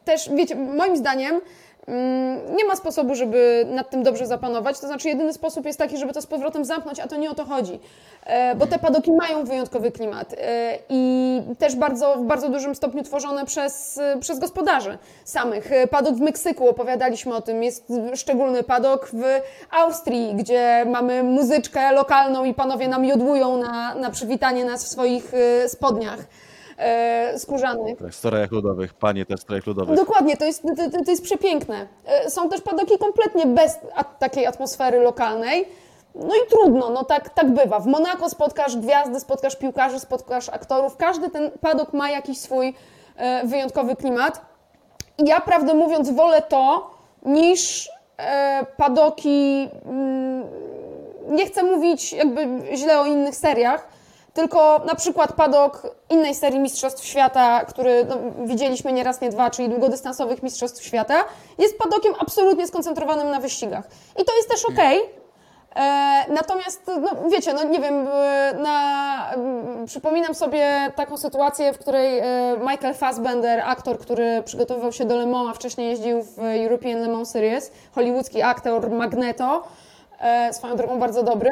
też, wiecie, moim zdaniem mm, nie ma sposobu, żeby nad tym dobrze zapanować. To znaczy, jedyny sposób jest taki, żeby to z powrotem zamknąć, a to nie o to chodzi. E, bo te padoki mają wyjątkowy klimat e, i też bardzo, w bardzo dużym stopniu tworzone przez, przez gospodarzy samych. E, padok w Meksyku, opowiadaliśmy o tym, jest szczególny padok w Austrii, gdzie mamy muzyczkę lokalną i panowie nam jodłują na, na przywitanie nas w swoich spodniach e, skórzanych.
Tak, w strojach ludowych, panie też strojach ludowych.
Dokładnie, to jest, to, to jest przepiękne. E, są też padoki kompletnie bez takiej atmosfery lokalnej. No i trudno, no tak, tak bywa. W Monako spotkasz gwiazdy, spotkasz piłkarzy, spotkasz aktorów. Każdy ten padok ma jakiś swój e, wyjątkowy klimat. I ja, prawdę mówiąc, wolę to niż e, padoki. Mm, nie chcę mówić jakby źle o innych seriach, tylko na przykład padok innej serii Mistrzostw Świata, który no, widzieliśmy nie raz, nie dwa, czyli długodystansowych Mistrzostw Świata, jest padokiem absolutnie skoncentrowanym na wyścigach. I to jest też ok. E, natomiast, no, wiecie, no nie wiem, e, na, przypominam sobie taką sytuację, w której e, Michael Fassbender, aktor, który przygotowywał się do Le Mans, a wcześniej jeździł w European Le Mans Series, hollywoodzki aktor Magneto, swoją drogą bardzo dobry,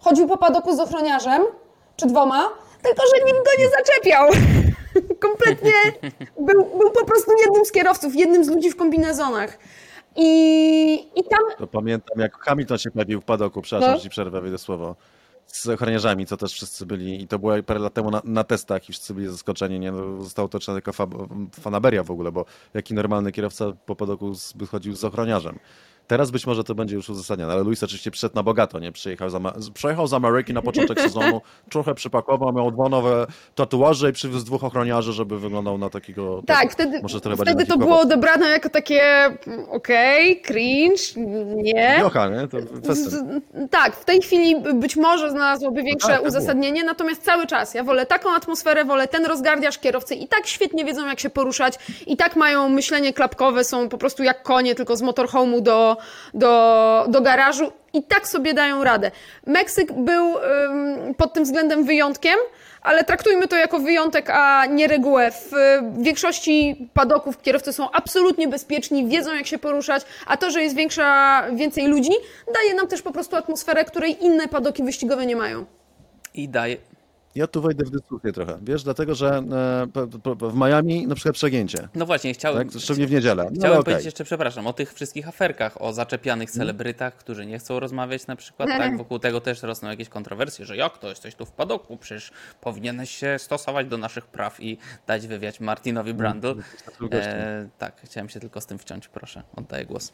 chodził po padoku z ochroniarzem, czy dwoma, tylko że nikt go nie zaczepiał. Kompletnie był, był po prostu jednym z kierowców, jednym z ludzi w kombinezonach. I, i tam.
To pamiętam, jak Hamilton się pojawił w padoku, przepraszam, no. że ci przerwę, wyjdę słowo. Z ochroniarzami, co też wszyscy byli, i to było parę lat temu na, na testach, i wszyscy byli zaskoczeni. Nie? No, zostało to jako fa, fanaberia w ogóle, bo jaki normalny kierowca po padoku by chodził z ochroniarzem. Teraz być może to będzie już uzasadnione, ale Luis oczywiście przyszedł na bogato, nie? Przyjechał z, przyjechał z Ameryki na początek sezonu, trochę przypakował, miał dwa nowe tatuaże i przywiózł dwóch ochroniarzy, żeby wyglądał na takiego...
Tak, tak wtedy, może wtedy to było odebrane jako takie okej, okay, cringe, nie.
Jocha, nie? To
tak, w tej chwili być może znalazłoby większe no tak, uzasadnienie, było. natomiast cały czas ja wolę taką atmosferę, wolę ten rozgardiaż kierowcy i tak świetnie wiedzą jak się poruszać i tak mają myślenie klapkowe, są po prostu jak konie, tylko z motorhome'u do do, do garażu i tak sobie dają radę. Meksyk był pod tym względem wyjątkiem, ale traktujmy to jako wyjątek, a nie regułę. W większości padoków kierowcy są absolutnie bezpieczni, wiedzą jak się poruszać, a to, że jest większa, więcej ludzi, daje nam też po prostu atmosferę, której inne padoki wyścigowe nie mają.
I daje,
ja tu wejdę w dyskusję trochę, wiesz, dlatego, że e, w Miami na przykład przegięcie.
No właśnie, chciałem...
Tak? Szczególnie w niedzielę.
No, chciałem okay. powiedzieć jeszcze, przepraszam, o tych wszystkich aferkach, o zaczepianych mhm. celebrytach, którzy nie chcą rozmawiać na przykład, tak? Wokół tego też rosną jakieś kontrowersje, że jak to, jesteś tu w padoku, przecież powinieneś się stosować do naszych praw i dać wywiać Martinowi Brandl. E, tak, chciałem się tylko z tym wciąć, proszę, oddaję głos.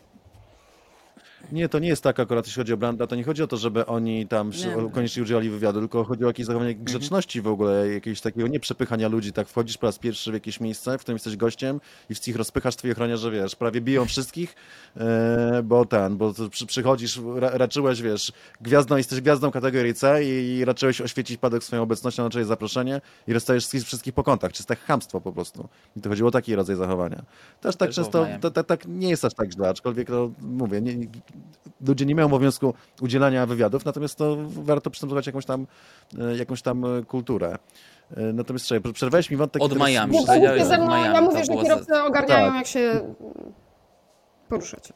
Nie, to nie jest tak akurat, jeśli chodzi o Branda, to nie chodzi o to, żeby oni tam
Nie.
koniecznie udzielali wywiadu, tylko chodzi o jakieś zachowanie grzeczności w ogóle, jakiegoś takiego nieprzepychania ludzi, tak wchodzisz po raz pierwszy w jakieś miejsce, w którym jesteś gościem i w ich rozpychasz twoi ochroniarze, wiesz, prawie biją wszystkich, e, bo ten, bo przy, przychodzisz, ra, raczyłeś, wiesz, gwiazdą, jesteś gwiazdą kategorii C i, i raczyłeś oświecić padek swoją obecnością na czyjeś zaproszenie i rozstajesz wszystkich, wszystkich po kątach, czyste chamstwo po prostu. I to chodziło o taki rodzaj zachowania. Też tak
Też
często, tak nie jest aż tak źle, aczkolwiek no, mówię, nie- ludzie nie mają obowiązku udzielania wywiadów, natomiast to warto przystępować jakąś tam, e, jakąś tam e, kulturę. E, Natomiast czekaj, przerwałeś mi wątek...
Od
teraz-
Miami.
Nie,
że
ze mną,
Miami
ja mówię, że kierowcy ogarniają,
Tak.
jak się poruszać.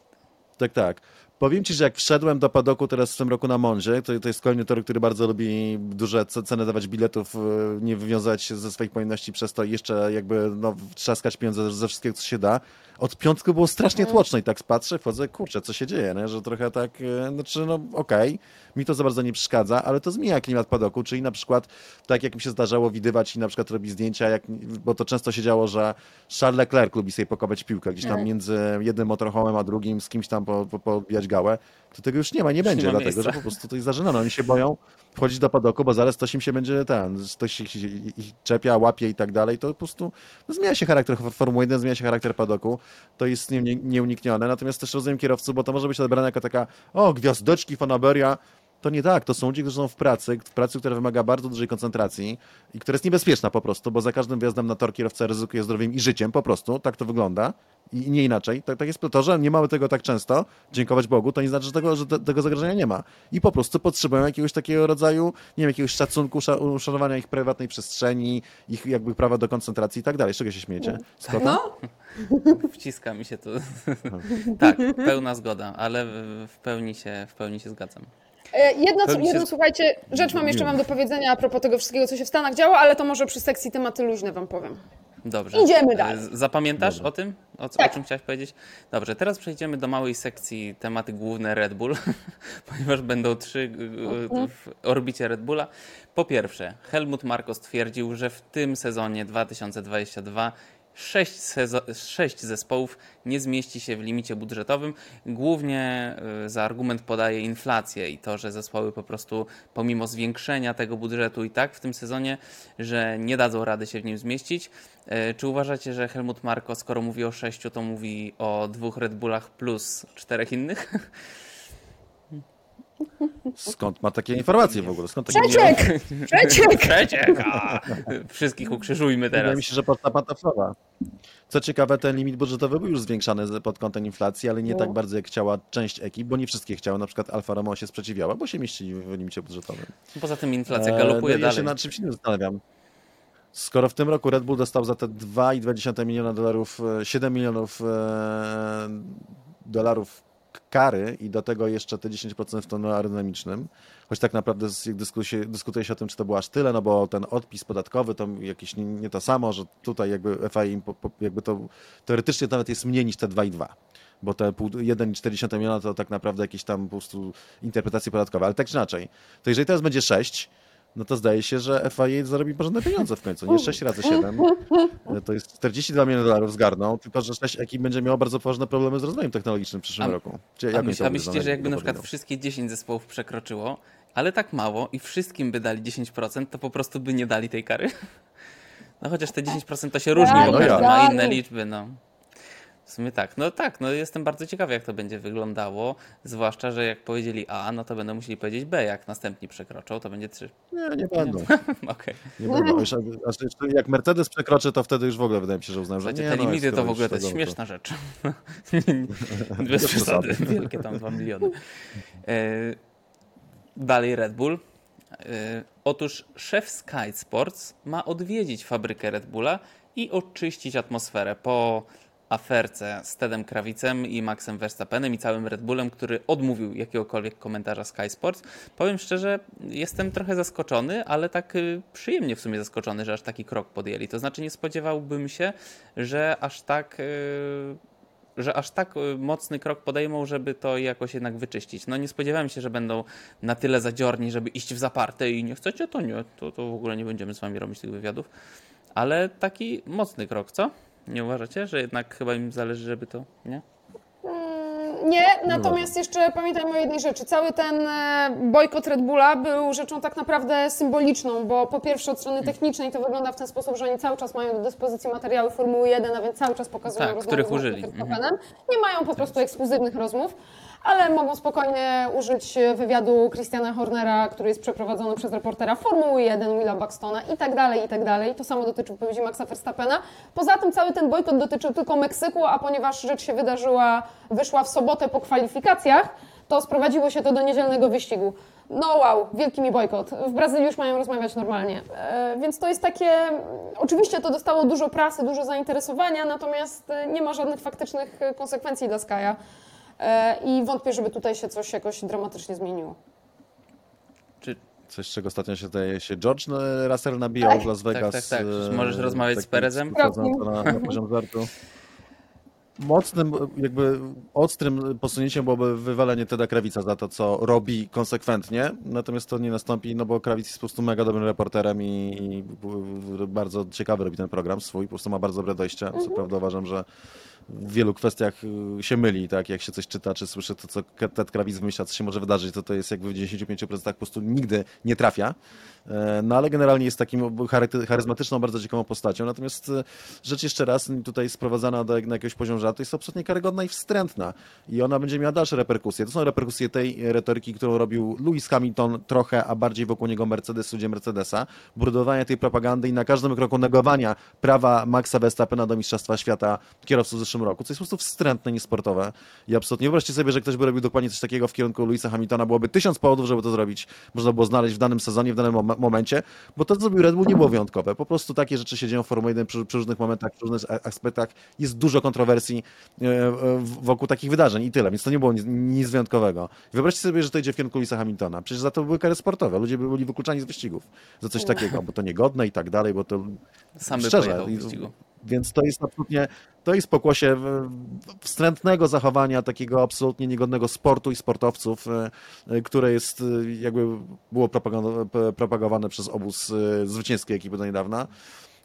Tak, tak. Powiem ci, że jak wszedłem do padoku teraz w tym roku na Monzie, to, to jest kolejny tor, który bardzo lubi duże ce- ceny dawać biletów, nie wywiązać się ze swoich pojemności przez to i jeszcze jakby no, trzaskać pieniądze ze wszystkiego, co się da. Od piątku było strasznie tłoczno i tak patrzę, wchodzę, kurczę, co się dzieje, nie? że trochę tak, e, znaczy no okej, mi to za bardzo nie przeszkadza, ale to zmienia klimat padoku, czyli na przykład tak jak mi się zdarzało widywać i na przykład robić zdjęcia, jak, bo to często się działo, że Charles Leclerc lubi sobie pokopać piłkę gdzieś tam
Mhm.
między jednym motorhomem a drugim, z kimś tam po, po, podbijać gałę, to tego już nie ma, nie będzie,
ma
dlatego
miejsca.
że po prostu to jest zażynane. Oni się boją wchodzić do padoku, bo zaraz ktoś im się będzie ten, ktoś ich, ich, ich czepia, łapie i tak dalej, to po prostu no, zmienia się charakter Formuły 1, zmienia się charakter padoku, to jest nie, nie, nieuniknione, natomiast też rozumiem kierowców, bo to może być odebrane jako taka, o, gwiazdeczki, fanaberia, to nie tak, to są ludzie, którzy są w pracy, w pracy, która wymaga bardzo dużej koncentracji i która jest niebezpieczna po prostu, bo za każdym wjazdem na tor kierowca ryzykuje zdrowiem i życiem po prostu, tak to wygląda i nie inaczej. Tak, tak jest to, że nie mamy tego tak często, dziękować Bogu, to nie znaczy, że tego, że te, tego zagrożenia nie ma. I po prostu potrzebują jakiegoś takiego rodzaju, nie wiem, jakiegoś szacunku, sza- uszanowania ich prywatnej przestrzeni, ich jakby prawa do koncentracji i tak dalej. Z czego się śmiecie? Z kota?
No,
Wciska mi się to. tak, pełna zgoda, ale w pełni się, w pełni się zgadzam.
E, Jedno, co,
Pewnie się-
jedno słuchajcie, rzecz mam jeszcze wam do powiedzenia a propos tego wszystkiego, co się w Stanach działo, ale to może przy sekcji tematy luźne wam powiem.
Dobrze.
Idziemy dalej.
E, Zapamiętasz o tym? O, co,
Tak.
o czym chciałeś powiedzieć? Dobrze, teraz przejdziemy do małej sekcji tematy główne Red Bull, ponieważ będą trzy y, w orbicie Red Bulla. Po pierwsze, Helmut Marko stwierdził, że w tym sezonie 2022 Sześć, sześć zespołów nie zmieści się w limicie budżetowym. Głównie y, za argument podaje inflację i to, że zespoły po prostu pomimo zwiększenia tego budżetu i tak w tym sezonie, że nie dadzą rady się w nim zmieścić. Y, Czy uważacie, że Helmut Marko, skoro mówi o sześciu, to mówi o dwóch Red Bullach plus czterech innych?
Skąd ma takie informacje w ogóle? Skąd takie
Przeciek! Przeciek!
Przeciek! a! Wszystkich ukrzyżujmy
Wydaje
teraz.
mi się, że podsta pantoflowa. Co ciekawe, ten limit budżetowy był już zwiększany pod kątem inflacji, ale nie
No.
tak bardzo jak chciała część ekip, bo nie wszystkie chciały. Na przykład Alfa Romeo się sprzeciwiała, bo się mieścili w limicie budżetowym.
Poza tym inflacja
E,
galopuje
no i ja się
dalej.
nad czymś innym zastanawiam. Skoro w tym roku Red Bull dostał za te 2,2 miliona dolarów, e, 7 milionów e, dolarów kary i do tego jeszcze te 10% w tonu aerodynamicznym, choć tak naprawdę dyskusje, dyskutuje się o tym, czy to było aż tyle, no bo ten odpis podatkowy to jakieś nie, nie to samo, że tutaj jakby po, jakby to teoretycznie nawet jest mniej niż te 2,2 bo te pół- 1,4 miliona to tak naprawdę jakieś tam po prostu interpretacje podatkowe, ale tak czy inaczej, to jeżeli teraz będzie 6, no to zdaje się, że FIA zarobi porządne pieniądze w końcu, nie 6 razy 7, to jest 42 miliony dolarów zgarną, tylko że 6 ekip będzie miało bardzo poważne problemy z rozwojem technologicznym w przyszłym
A-
roku. Czy
A, myśl, a myślicie, że jakby
jak
na przykład wszystkie 10 zespołów przekroczyło, ale tak mało i wszystkim by dali 10%, to po prostu by nie dali tej kary? No chociaż te 10% to się różni,
Tak,
bo każdy
tak.
ma inne liczby, no. W sumie tak, no tak, no jestem bardzo ciekawy, jak to będzie wyglądało, zwłaszcza, że jak powiedzieli A, no to będą musieli powiedzieć B, jak następni przekroczą, to będzie 3.
Nie, nie będą.
Okej.
Nie będą. Już, jak Mercedes przekroczy, to wtedy już w ogóle wydaje mi się, że uznają, że nie,
te
no,
limity to w ogóle to jest śmieszna rzecz. Bez przesady. Wielkie tam 2 miliony. E, Dalej Red Bull. E, Otóż szef Sky Sports ma odwiedzić fabrykę Red Bulla i oczyścić atmosferę po aferce z Tedem Krawicem i Maxem Verstappenem i całym Red Bullem, który odmówił jakiegokolwiek komentarza Sky Sports. Powiem szczerze, jestem trochę zaskoczony, ale tak y, przyjemnie w sumie zaskoczony, że aż taki krok podjęli. To znaczy nie spodziewałbym się, że aż tak y, że aż tak y, mocny krok podejmą, żeby to jakoś jednak wyczyścić. No nie spodziewałem się, że będą na tyle zadziorni, żeby iść w zaparte i nie chcecie, to nie, to, to w ogóle nie będziemy z wami robić tych wywiadów. Ale taki mocny krok, co? Nie uważacie, że jednak chyba im zależy, żeby to, nie?
Mm, nie, natomiast jeszcze pamiętajmy o jednej rzeczy. Cały ten e, bojkot Red Bulla był rzeczą tak naprawdę symboliczną, bo po pierwsze od strony technicznej to wygląda w ten sposób, że oni cały czas mają do dyspozycji materiały Formuły 1, a więc cały czas pokazują
Tak,
rozmowy
których użyli. Mhm.
Nie mają po prostu ekskluzywnych rozmów, ale mogą spokojnie użyć wywiadu Christiana Hornera, który jest przeprowadzony przez reportera Formuły 1, Willa Buxtona i tak dalej, i tak dalej. To samo dotyczy wypowiedzi Maxa Verstappena. Poza tym cały ten bojkot dotyczył tylko Meksyku, a ponieważ rzecz się wydarzyła, wyszła w sobotę po kwalifikacjach, to sprowadziło się to do niedzielnego wyścigu. No wow, wielki mi bojkot. W Brazylii już mają rozmawiać normalnie. E, więc to jest takie. Oczywiście to dostało dużo prasy, dużo zainteresowania, natomiast e, nie ma żadnych faktycznych e, konsekwencji dla Skaja. E, I wątpię, żeby tutaj się coś jakoś dramatycznie zmieniło.
Czy
Coś, czego ostatnio się zdaje się George Russell nabijał
Tak.
w Las Vegas.
tak, tak.
e,
Możesz rozmawiać z
tak,
Perezem?
Na, na poziom żartu. Mocnym, jakby ostrym posunięciem byłoby wywalenie Teda Krawica za to, co robi konsekwentnie, natomiast to nie nastąpi, no bo Krawic jest po prostu mega dobrym reporterem i, i bardzo ciekawy robi ten program swój, po prostu ma bardzo dobre dojście. Co prawda uważam, że wielu kwestiach y, się myli, tak, jak się coś czyta, czy słyszy to, co Ted Krawic wymyśla, co się może wydarzyć, to to jest jakby w 95% po prostu nigdy nie trafia. E, No ale generalnie jest takim chary- charyzmatyczną, bardzo ciekawą postacią. Natomiast e, rzecz jeszcze raz tutaj sprowadzana do, na jakiegoś poziom żartu jest absolutnie karygodna i wstrętna. I ona będzie miała dalsze reperkusje. To są reperkusje tej retoryki, którą robił Lewis Hamilton trochę, a bardziej wokół niego Mercedes, ludzie Mercedesa. Budowania tej propagandy i na każdym kroku negowania prawa Maxa Verstappena do Mistrzostwa Świata kierowców w zeszłym roku, co jest po prostu wstrętne, niesportowe. I absolutnie wyobraźcie sobie, że ktoś by robił dokładnie coś takiego w kierunku Lewisa Hamiltona. Byłoby tysiąc powodów, żeby to zrobić. Można było znaleźć w danym sezonie, w danym mom- momencie, bo to, co zrobił Red Bull, nie było wyjątkowe. Po prostu takie rzeczy się dzieją w Formule 1 przy, przy różnych momentach, przy różnych aspektach. Jest dużo kontrowersji e, wokół takich wydarzeń i tyle, więc to nie było nic, nic wyjątkowego. Wyobraźcie sobie, że to idzie w kierunku Lewisa Hamiltona. Przecież za to były kary sportowe. Ludzie by byli wykluczani z wyścigów za coś takiego, bo to niegodne i tak dalej, bo to
sam
Szczerze, więc to jest absolutnie, to jest pokłosie wstrętnego zachowania takiego absolutnie niegodnego sportu i sportowców, e, e, które jest e, jakby było propagowane przez obóz zwycięskiej ekipy do niedawna.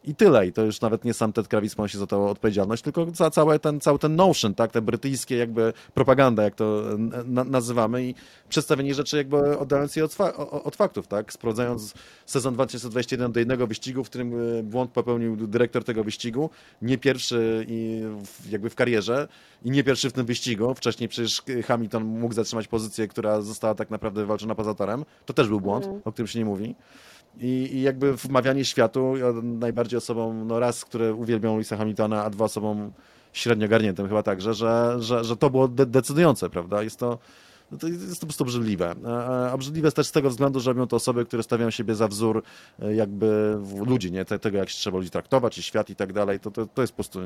I tyle. I to już nawet nie sam Ted Kravis ponosi za to odpowiedzialność, tylko za cały ten, cały ten notion, tak, te brytyjskie jakby propaganda, jak to na, nazywamy i przedstawienie rzeczy jakby oddając je od, fa- od faktów, tak, sprowadzając sezon 2021 do jednego wyścigu, w którym e, błąd popełnił dyrektor tego wyścigu, nie pierwszy i w, jakby w karierze i nie pierwszy w tym wyścigu. Wcześniej przecież Hamilton mógł zatrzymać pozycję, która została tak naprawdę wywalczona poza torem. To też był błąd, o którym się nie mówi. I, I jakby wmawianie światu, najbardziej osobom, no raz, które uwielbią Lisa Hamiltona, a dwa osobom średnio garniętym chyba także, że, że, że to było de decydujące, prawda? Jest to, no to jest to po prostu obrzydliwe. A- A obrzydliwe jest też z tego względu, że robią to osoby, które stawiają siebie za wzór e, jakby ludzi, nie? Te- Tego, jak się trzeba ludzi traktować i świat i tak dalej, to, to, to jest po prostu,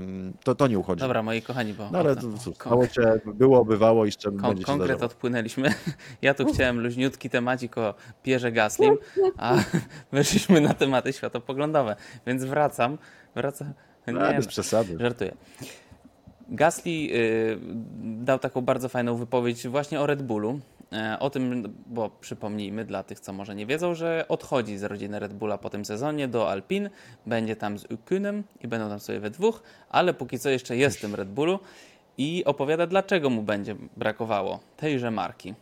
to, to nie uchodzi.
Dobra, moi kochani, bo
No ale cóż, stało się, było, bywało i jeszcze
kon-
będzie
konkret
zdarzało.
odpłynęliśmy. Ja tu chciałem luźniutki temacik o Pierze Gaslim, a weszliśmy na tematy światopoglądowe, więc wracam. Wracam. Nie,
bez przesady.
Żartuję. Gasly y, dał taką bardzo fajną wypowiedź właśnie o Red Bullu. E, O tym, bo przypomnijmy dla tych, co może nie wiedzą, że odchodzi z rodziny Red Bulla po tym sezonie do Alpine, będzie tam z Ukunem i będą tam sobie we dwóch, ale póki co jeszcze jest w tym Red Bullu i opowiada, dlaczego mu będzie brakowało tejże marki.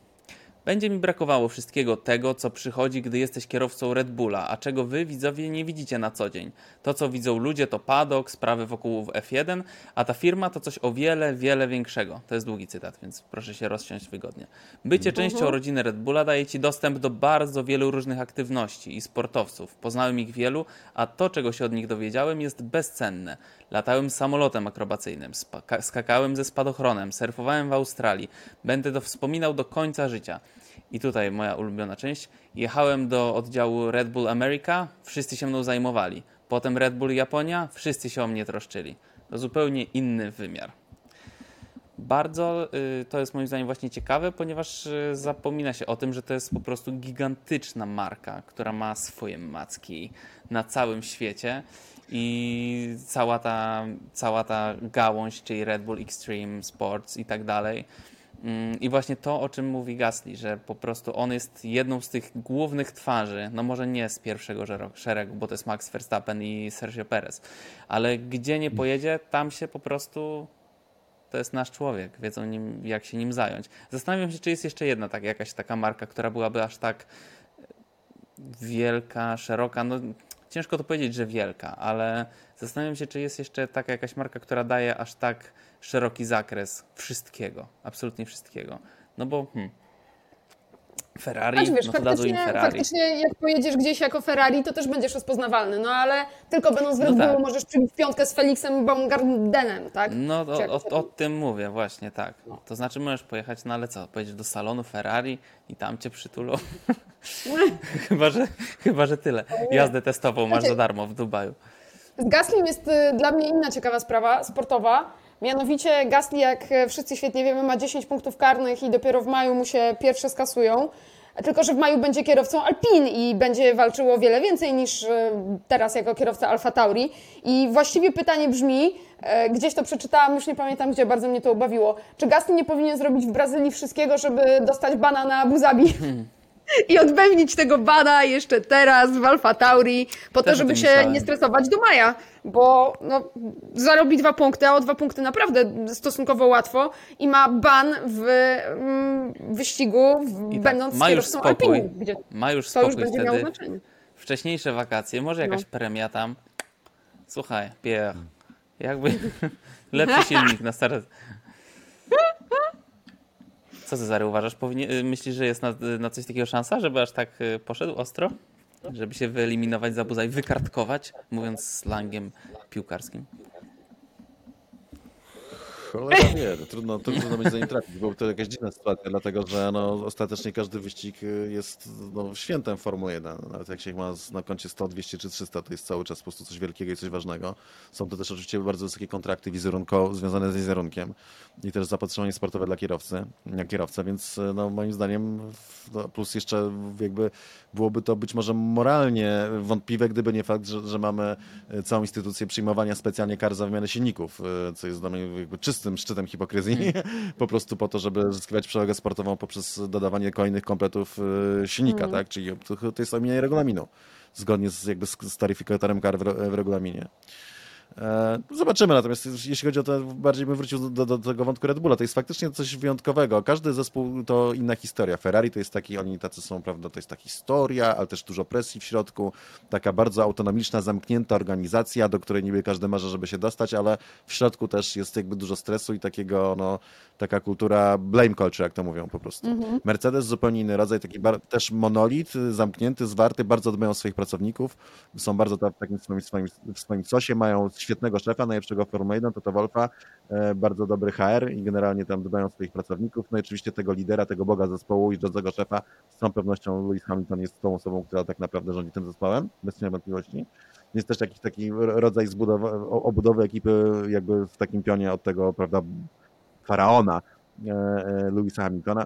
Będzie mi brakowało wszystkiego tego, co przychodzi, gdy jesteś kierowcą Red Bulla, a czego wy, widzowie, nie widzicie na co dzień. To, co widzą ludzie, to padok, sprawy wokół F1, a ta firma to coś o wiele, wiele większego. To jest długi cytat, więc proszę się rozsiąść wygodnie. Bycie częścią rodziny Red Bulla daje ci dostęp do bardzo wielu różnych aktywności i sportowców. Poznałem ich wielu, a to, czego się od nich dowiedziałem, jest bezcenne. Latałem samolotem akrobacyjnym, skakałem ze spadochronem, surfowałem w Australii. Będę to wspominał do końca życia. I tutaj moja ulubiona część. Jechałem do oddziału Red Bull America, wszyscy się mną zajmowali. Potem Red Bull Japonia, wszyscy się o mnie troszczyli. To zupełnie inny wymiar. Bardzo y, to jest moim zdaniem właśnie ciekawe, ponieważ y, zapomina się o tym, że to jest po prostu gigantyczna marka, która ma swoje macki na całym świecie i cała ta, cała ta gałąź, czyli Red Bull Extreme Sports i tak dalej. Mm, I właśnie to, o czym mówi Gasly, że po prostu on jest jedną z tych głównych twarzy, no może nie z pierwszego szeregu, bo to jest Max Verstappen i Sergio Perez, ale gdzie nie pojedzie, tam się po prostu to jest nasz człowiek, wiedzą nim, jak się nim zająć. Zastanawiam się, czy jest jeszcze jedna tak, jakaś taka marka, która byłaby aż tak wielka, szeroka, no ciężko to powiedzieć, że wielka, ale zastanawiam się, czy jest jeszcze taka jakaś marka, która daje aż tak szeroki zakres wszystkiego, absolutnie wszystkiego. No bo hmm, Ferrari,
Znaczy, wiesz,
no to dadzą im
faktycznie,
Ferrari.
faktycznie jak pojedziesz gdzieś jako Ferrari, to też będziesz rozpoznawalny, no ale tylko będąc w
No
Red Bullu
tak.
możesz przybić piątkę z Felixem Baumgartenem, tak?
No o, o, o tym mówię, właśnie tak. To znaczy możesz pojechać, no ale co, pojedziesz do salonu Ferrari i tam cię przytulą? chyba, że, chyba, że tyle. Jazdę testową masz
Znaczy-
za darmo w Dubaju.
Z Gaslym jest y, dla mnie inna ciekawa sprawa sportowa. Mianowicie Gasly, jak e, wszyscy świetnie wiemy, ma 10 punktów karnych i dopiero w maju mu się pierwsze skasują. Tylko, że w maju będzie kierowcą Alpin i będzie walczyło o wiele więcej niż e, teraz jako kierowca Alfa Tauri. I właściwie pytanie brzmi, e, gdzieś to przeczytałam, już nie pamiętam gdzie, bardzo mnie to ubawiło. Czy Gasly nie powinien zrobić w Brazylii wszystkiego, żeby dostać bana na Abu Zabi? I odbębnić tego bana jeszcze teraz w Alfa Tauri, po to,
Też o
żeby się
myślałem.
nie stresować do maja, bo no, zarobi dwa punkty, a o dwa punkty naprawdę stosunkowo łatwo i ma ban w mm, wyścigu, w,
tak,
będąc
ma już
kierowcą
spokój.
Alpiny, gdzie
Ma już
to już
spokój
będzie miało znaczenie.
Wcześniejsze wakacje, może jakaś
No.
premia tam. Słuchaj, Pierre, jakby lepszy silnik na start. Co Cezary uważasz? Powinien, y, myślisz, że jest na, na coś takiego szansa, żeby aż tak y, poszedł ostro? Żeby się wyeliminować z Abuza i wykartkować, mówiąc slangiem piłkarskim.
Cholera wie, trudno, trudno będzie za nim trafić, bo to jakaś dziwna sytuacja, dlatego że no, ostatecznie każdy wyścig y, jest no, świętem Formuły 1. Nawet jak się ma na koncie 100, 200 czy 300, to jest cały czas po prostu coś wielkiego i coś ważnego. Są to też oczywiście bardzo wysokie kontrakty wizerunko, związane z wizerunkiem i też zapotrzebowanie sportowe dla kierowcy, jak kierowca, więc y, no, moim zdaniem no, plus jeszcze jakby byłoby to być może moralnie wątpliwe, gdyby nie fakt, że, że mamy y, całą instytucję przyjmowania specjalnie kar za wymianę silników, co jest dla mnie jakby czystym szczytem hipokryzji, po prostu po to, żeby zyskiwać przewagę sportową poprzez dodawanie kolejnych kompletów y, silnika, tak? Czyli to, jest omijanie regulaminu, zgodnie z, jakby z, taryfikatorem kar w, w regulaminie. E, Zobaczymy, natomiast jeśli chodzi o to, bardziej bym wrócił do, do tego wątku Red Bulla, to jest faktycznie coś wyjątkowego. Każdy zespół to inna historia. Ferrari to jest taki, oni tacy są, prawda, to jest ta historia, ale też dużo presji w środku, taka bardzo autonomiczna, zamknięta organizacja, do której niby każdy marzy, żeby się dostać, ale w środku też jest jakby dużo stresu i takiego, no, taka kultura blame culture, jak to mówią po prostu. Mercedes zupełnie inny rodzaj, taki też monolit, zamknięty, zwarty, bardzo dbają o swoich pracowników, są bardzo w takim swoim, swoim, w swoim sosie, mają świetnego szefa, najlepszego w Formule 1, to to Wolfa, e, bardzo dobry HR i generalnie tam dbają o swoich pracowników, no i oczywiście tego lidera, tego boga zespołu i jeżdżącego szefa, z całą pewnością Lewis Hamilton jest tą osobą, która tak naprawdę rządzi tym zespołem, bez cienia wątpliwości. Jest też jakiś taki rodzaj obudowy ekipy jakby w takim pionie od tego, prawda, faraona e, e, Lewisa Hamiltona.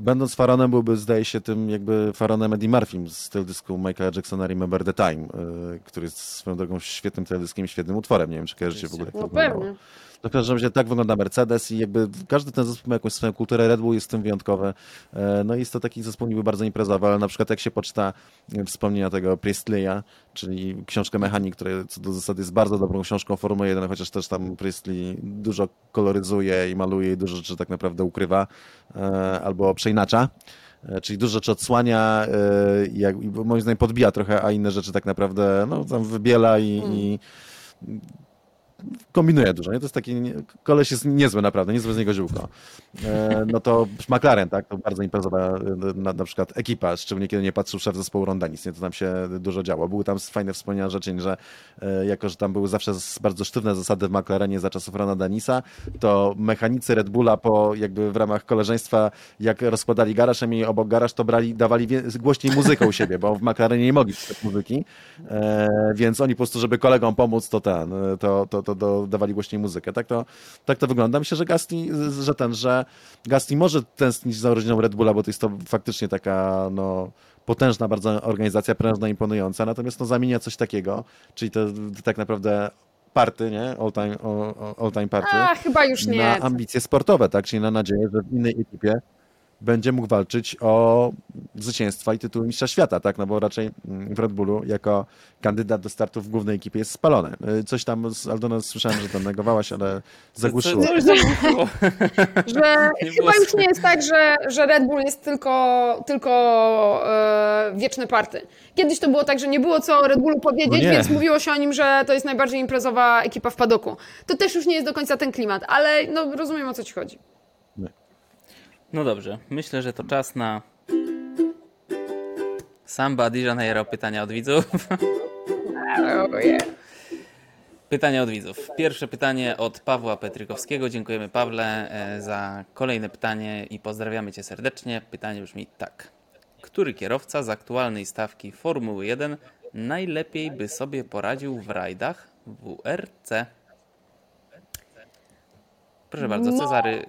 Będąc faraonem byłby, zdaje się, tym jakby faraonem Eddie Murphym z teledysku Michaela Jacksona Remember the Time, e, który jest swoją drogą świetnym teledyskiem i świetnym utworem. Nie wiem, czy kojarzycie w ogóle. jak to
No pewnie.
To w każdym razie tak wygląda Mercedes i jakby każdy ten zespół ma jakąś swoją kulturę. Red Bull jest w tym wyjątkowy. E, No i jest to taki zespół niby bardzo imprezowy, ale na przykład jak się poczyta e, wspomnienia tego Priestleya, czyli książkę Mechanik, która co do zasady jest bardzo dobrą książką Formuły 1, chociaż też tam Priestley dużo koloryzuje i maluje i dużo rzeczy tak naprawdę ukrywa e, albo przeinacza. Czyli dużo rzeczy odsłania jak, moim zdaniem podbija trochę, a inne rzeczy tak naprawdę no, tam wybiela i, i kombinuje dużo, nie? To jest taki, koleś jest niezły naprawdę, niezłe z niego ziółko. E, no to McLaren, tak, to bardzo imprezowa e, na, na przykład ekipa, szczególnie kiedy nie patrzył szef zespołu Ronda nic, nie? To tam się dużo działo. Były tam fajne wspomnienia rzeczy, że e, jako, że tam były zawsze bardzo sztywne zasady w McLarenie za czasów Rona Danisa, to mechanicy Red Bulla po jakby w ramach koleżeństwa, jak rozkładali garaż, a mieli obok garaż, to brali, dawali głośniej muzykę u siebie, bo w McLarenie nie mogli muzyki, więc oni po prostu, żeby kolegom pomóc, to ten, to, to, to, to dawali głośniej muzykę. Tak to, tak to wygląda. Myślę, że Gasly, że ten, że Gasly może tęsknić za rodziną Red Bulla, bo to jest to faktycznie taka, no, potężna bardzo organizacja, prężna, imponująca, natomiast no, zamienia coś takiego, czyli to tak naprawdę party, nie? All time, all, all time party
A, chyba już nie.
na ambicje sportowe, tak? Czyli na nadzieję, że w innej ekipie będzie mógł walczyć o zwycięstwa i tytuły mistrza świata, tak? No bo raczej mm, w Red Bullu jako kandydat do startu w głównej ekipie jest spalony. Y, Coś tam z Aldona słyszałem, że tam negowałaś, ale zagłuszyło.
Co- co- zagłuszyło.
że chyba już nie jest tak, że, że Red Bull jest tylko, tylko e, wieczne party. Kiedyś to było tak, że nie było co o Red Bullu powiedzieć,
No
więc mówiło się o nim, że to jest najbardziej imprezowa ekipa w padoku. To też już nie jest do końca ten klimat, ale no, rozumiem o co ci chodzi.
No dobrze, myślę, że to czas na Samba Di Janeiro. Pytania od widzów. Pytania od widzów. Pierwsze pytanie od Pawła Petrykowskiego. Dziękujemy Pawle e, za kolejne pytanie i pozdrawiamy Cię serdecznie. Pytanie brzmi tak. Który kierowca z aktualnej stawki Formuły 1 najlepiej by sobie poradził w rajdach WRC? Proszę bardzo,
No.
Cezary...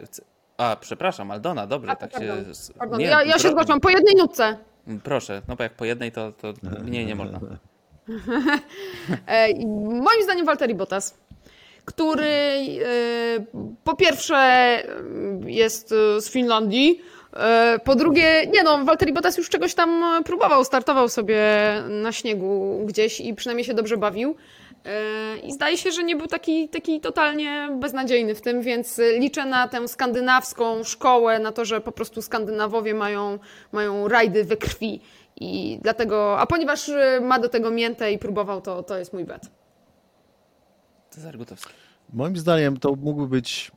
A, przepraszam, Aldona, dobrze,
A,
tak
pardon.
się...
Pardon,
nie,
ja, ja się zgłaszam po jednej nutce.
Proszę, no bo jak po jednej, to, to mniej nie można.
E, moim zdaniem Walteri Bottas, który e, po pierwsze jest z Finlandii, e, po drugie, nie no, Walteri Bottas już czegoś tam próbował, startował sobie na śniegu gdzieś i przynajmniej się dobrze bawił. E, I zdaje się, że nie był taki, taki totalnie beznadziejny w tym, więc liczę na tę skandynawską szkołę, na to, że po prostu Skandynawowie mają, mają rajdy we krwi. I dlatego, a ponieważ y, ma do tego miętę i próbował, to, to jest mój bet.
Cezary Gutowski.
Moim zdaniem to mógłby być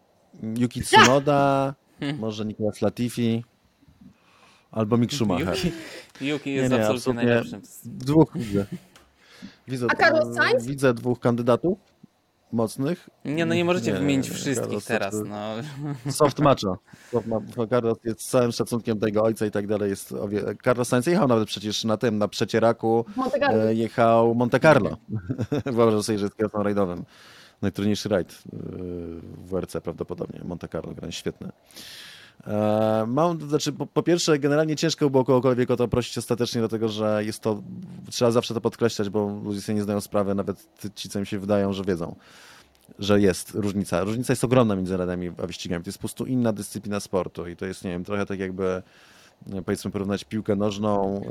Yuki Tsunoda, może Nicolas Latifi, albo Mick Schumacher.
Yuki, Yuki
Nie,
jest
nie,
absolutnie
absolutnie.
najlepszym.
Dwóch widzę. Widzę,
A Carlos Sainz?
widzę dwóch kandydatów mocnych.
Nie, no nie możecie
Nie,
wymienić
nie,
wszystkich
Carlos
teraz.
to-
No.
Soft macho. Soft ma- Carlos jest z całym szacunkiem do jego ojca i tak dalej. Jest. Carlos Sainz jechał nawet przecież na tym, na przecieraku.
Monte Carlo.
E, jechał Monte Carlo. Wyobrażam sobie, że jest kierowcą rajdowym. Najtrudniejszy rajd e, w WRC prawdopodobnie. Monte Carlo, grand świetny. E, Mam, znaczy, po, po pierwsze, generalnie ciężko było kogokolwiek o to prosić ostatecznie, dlatego że jest to, trzeba zawsze to podkreślać, bo ludzie sobie nie zdają sprawy, nawet ci, co im się wydają, że wiedzą, że jest różnica. Różnica jest ogromna między rajdami a wyścigami. To jest po prostu inna dyscyplina sportu i to jest, nie wiem, trochę tak jakby powiedzmy porównać piłkę nożną.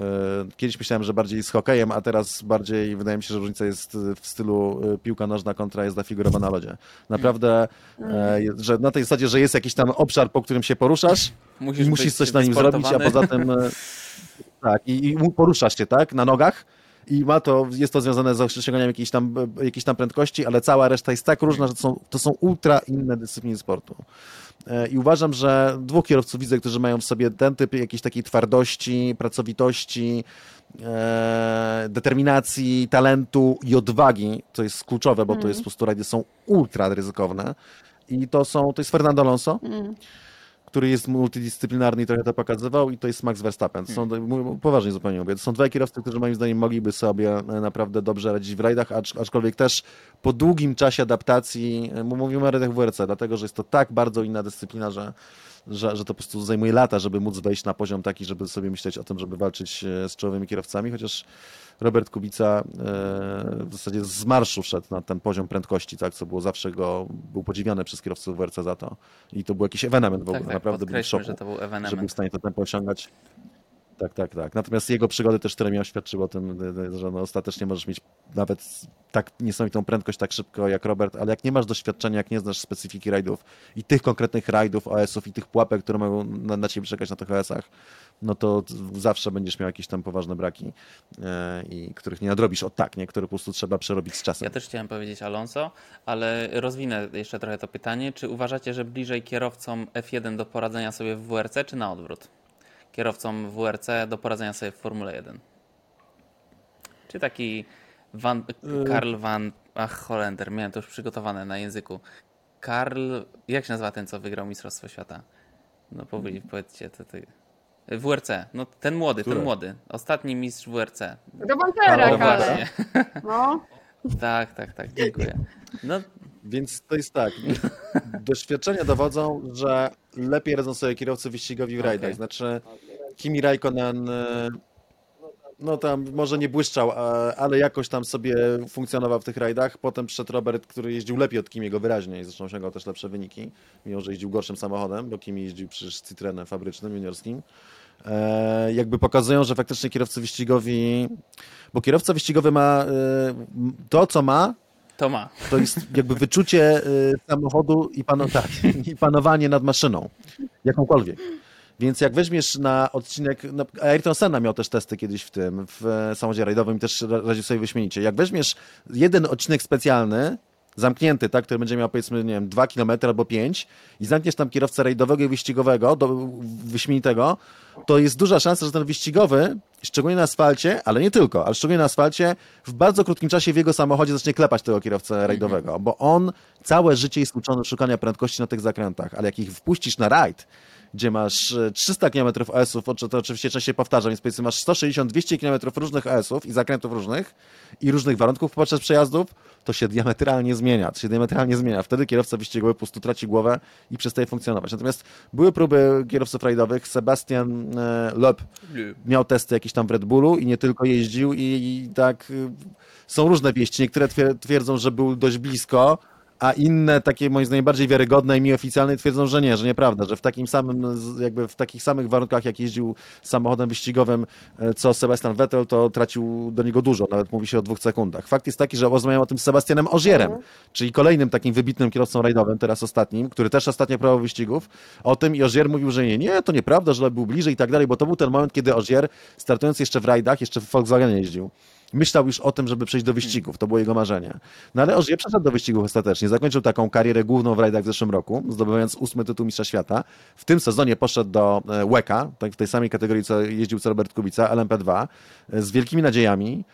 E, Kiedyś myślałem, że bardziej z hokejem, a teraz bardziej wydaje mi się, że różnica jest w stylu e, piłka nożna kontra jazda figurowa na lodzie. Naprawdę, e, jest- że na tej zasadzie, że jest jakiś tam obszar, po którym się poruszasz
Musisz,
i musisz coś na nim zrobić, a poza tym e, tak, i, i poruszasz się, tak, na nogach i ma to, jest to związane z osiąganiem jakiejś tam, e, jakiejś tam prędkości, ale cała reszta jest tak różna, że to są, to są ultra inne dyscypliny sportu. E, I uważam, że dwóch kierowców widzę, którzy mają w sobie ten typ jakiejś takiej twardości, pracowitości, e, determinacji, talentu i odwagi, co jest kluczowe, bo to jest po prostu rajdy są ultra ryzykowne. I to są, to jest Fernando Alonso, który jest multidyscyplinarny i trochę to pokazywał i to jest Max Verstappen. To są, mówię- poważnie zupełnie mówię, to są dwaj kierowcy, którzy moim zdaniem mogliby sobie e, naprawdę dobrze radzić w rajdach, acz, aczkolwiek też po długim czasie adaptacji, e, mówimy o rajdach WRC, dlatego, że jest to tak bardzo inna dyscyplina, że, że, że to po prostu zajmuje lata, żeby móc wejść na poziom taki, żeby sobie myśleć o tym, żeby walczyć e, z czołowymi kierowcami, chociaż Robert Kubica e, w zasadzie z marszu wszedł na ten poziom prędkości, tak, co było zawsze go, był podziwiany przez kierowców WRC za to. I to był jakiś ewenement w ogóle,
Tak, tak,
naprawdę był w szoku,
że to był
że był
ewenement.
w stanie to tempo osiągać. Tak, tak, tak. Natomiast jego przygody też, które miał, świadczyły o tym, że no ostatecznie możesz mieć nawet tak niesamowitą prędkość tak szybko jak Robert, ale jak nie masz doświadczenia, jak nie znasz specyfiki rajdów i tych konkretnych rajdów, OS-ów i tych pułapek, które mogą na, na ciebie czekać na tych OS-ach, no to zawsze będziesz miał jakieś tam poważne braki, e, i których nie nadrobisz o tak, nie? Które po prostu trzeba przerobić z czasem.
Ja też chciałem powiedzieć Alonso, ale rozwinę jeszcze trochę to pytanie. Czy uważacie, że bliżej kierowcom F1 do poradzenia sobie w WRC, czy na odwrót? Kierowcom WRC do poradzenia sobie w Formule 1? Czy taki Van, Karl Van... Ach, Holender, miałem to już przygotowane na języku. Karl... Jak się nazywa ten, co wygrał Mistrzostwo Świata? No powiedz, powiedzcie. To, to... WRC, no ten młody,
Które?
ten młody. Ostatni mistrz WRC.
Rewoltera,
No
ale.
właśnie.
No.
Tak, tak, tak, dziękuję. No,
Więc to jest tak. Doświadczenia dowodzą, że lepiej radzą sobie kierowcy wyścigowi w rajdach.
Okej.
Znaczy, Kimi Raikkonen, e, no tam może nie błyszczał, a- ale jakoś tam sobie funkcjonował w tych rajdach. Potem przyszedł Robert, który jeździł lepiej od Kimiego wyraźnie i zresztą osiągał też lepsze wyniki, mimo że jeździł gorszym samochodem, bo Kimi jeździł przecież Citroenem fabrycznym, juniorskim. E, jakby pokazują, że faktycznie kierowcy wyścigowi, bo kierowca wyścigowy ma e, to, co ma,
To ma.
to jest jakby wyczucie y, samochodu i, pano, tak, i panowanie nad maszyną, jakąkolwiek. Więc jak weźmiesz na odcinek, no, Ayrton Senna miał też testy kiedyś w tym, w e, samochodzie rajdowym i też ra- radził sobie wyśmienicie. Jak weźmiesz jeden odcinek specjalny, zamknięty, tak, który będzie miał powiedzmy, nie wiem, 2 km albo 5 i zamkniesz tam kierowcę rajdowego i wyścigowego, do, wyśmienitego, to jest duża szansa, że ten wyścigowy, szczególnie na asfalcie, ale nie tylko, ale szczególnie na asfalcie, w bardzo krótkim czasie w jego samochodzie zacznie klepać tego kierowcę rajdowego, bo on całe życie jest uczony szukania prędkości na tych zakrętach, ale jak ich wpuścisz na rajd, gdzie masz e, 300 km czym to oczywiście częściej powtarzam, więc powiedzmy masz 160-200 km różnych OS-ów i zakrętów różnych i różnych warunków podczas przejazdów, to się diametralnie zmienia. To się diametralnie zmienia. Wtedy kierowca wyścigowy po prostu traci głowę i przestaje funkcjonować. Natomiast były próby kierowców rajdowych. Sebastian e, Loeb miał testy jakieś tam w Red Bullu i nie tylko jeździł i, i tak y, są różne wieści. Niektóre twier- twierdzą, że był dość blisko, a inne, takie moim zdaniem najbardziej wiarygodne i mi oficjalne twierdzą, że nie, że nieprawda, że w takim samym, jakby w takich samych warunkach, jak jeździł samochodem wyścigowym, e, co Sebastian Vettel, to tracił do niego dużo, nawet mówi się o dwóch sekundach. Fakt jest taki, że rozmawiam o tym z Sebastianem Ozierem, czyli kolejnym takim wybitnym kierowcą rajdowym, teraz ostatnim, który też ostatnio prowadził wyścigów, o tym i mówił, że nie, nie, to nieprawda, że był bliżej i tak dalej, bo to był ten moment, kiedy Ozier, startując jeszcze w rajdach, jeszcze w Volkswagenie jeździł, myślał już o tym, żeby przejść do wyścigów. To było jego marzenie. No ale Ogier przeszedł do wyścigów ostatecznie. Zakończył taką karierę główną w rajdach w zeszłym roku, zdobywając ósmy tytuł mistrza świata. W tym sezonie poszedł do e, WECA, tak w tej samej kategorii, co jeździł co Robert Kubica, LMP2, e, z wielkimi nadziejami,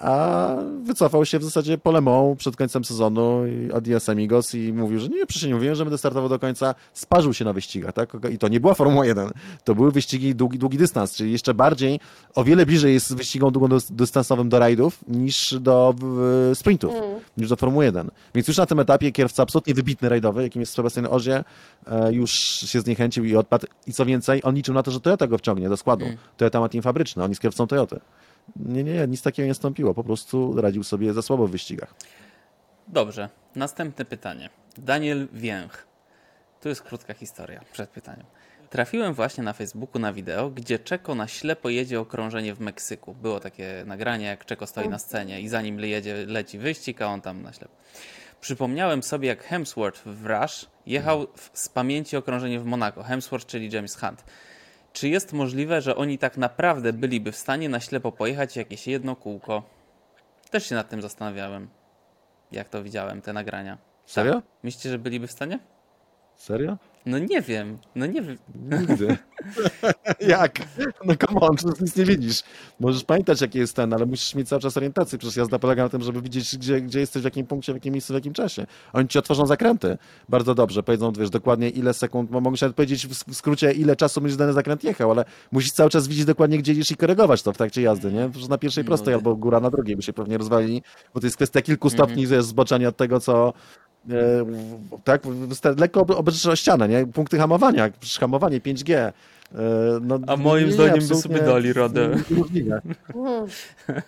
a wycofał się w zasadzie po Le Mans przed końcem sezonu i adios amigos i mówił, że nie, przecież nie mówiłem, że będę startował do końca. Sparzył się na wyścigach, tak? I to nie była Formuła 1, to były wyścigi długi, długi dystans, czyli jeszcze bardziej, o wiele bliżej jest wyścigom długodystansowym do rajdów niż do e, sprintów, niż do Formuły 1. Więc już na tym etapie kierowca absolutnie wybitny rajdowy, jakim jest Sebastian Ozie, e, już się zniechęcił i odpadł. I co więcej, on liczył na to, że Toyota go wciągnie do składu. Toyota ma team fabryczny, on jest kierowcą Toyoty. Nie, nie, nic takiego nie nastąpiło. Po prostu radził sobie za słabo w wyścigach.
Dobrze, następne pytanie. Daniel Więch. Tu jest krótka historia przed pytaniem. Trafiłem właśnie na Facebooku na wideo, gdzie Czeko na ślepo jedzie okrążenie w Meksyku. Było takie nagranie, jak Czeko stoi na scenie i zanim jedzie, leci wyścig, a on tam na ślepo. Przypomniałem sobie, jak Hemsworth w Rush jechał w, z pamięci okrążenie w Monako. Hemsworth, czyli James Hunt. Czy jest możliwe, że oni tak naprawdę byliby w stanie na ślepo pojechać jakieś jedno kółko? Też się nad tym zastanawiałem, jak to widziałem, te nagrania.
Serio?
Tak. Myślicie, że byliby w stanie?
Serio?
No nie wiem, no nie wiem.
Nigdy. Jak? No come on, przecież nic nie widzisz. Możesz pamiętać, jaki jest ten, ale musisz mieć cały czas orientację. Przecież jazda polega na tym, żeby widzieć, gdzie, gdzie jesteś, w jakim punkcie, w jakim miejscu, w jakim czasie. Oni ci otworzą zakręty bardzo dobrze. Powiedzą, wiesz, dokładnie ile sekund, mo- mogą się powiedzieć w sk- w skrócie, ile czasu będziesz dany zakręt jechał, ale musisz cały czas widzieć dokładnie, gdzie jedziesz i korygować to w trakcie jazdy, nie? Przecież na pierwszej
No
prostej
tak.
albo góra na drugiej by się pewnie rozwalili, bo to jest kwestia kilku stopni wiesz, zboczenia od tego, co tak, wysta- lekko obejrzysz o ścianę, nie? Punkty hamowania, przecież hamowanie 5G. e, No,
A moim
nie,
zdaniem by sobie dali radę.
Niemożliwe.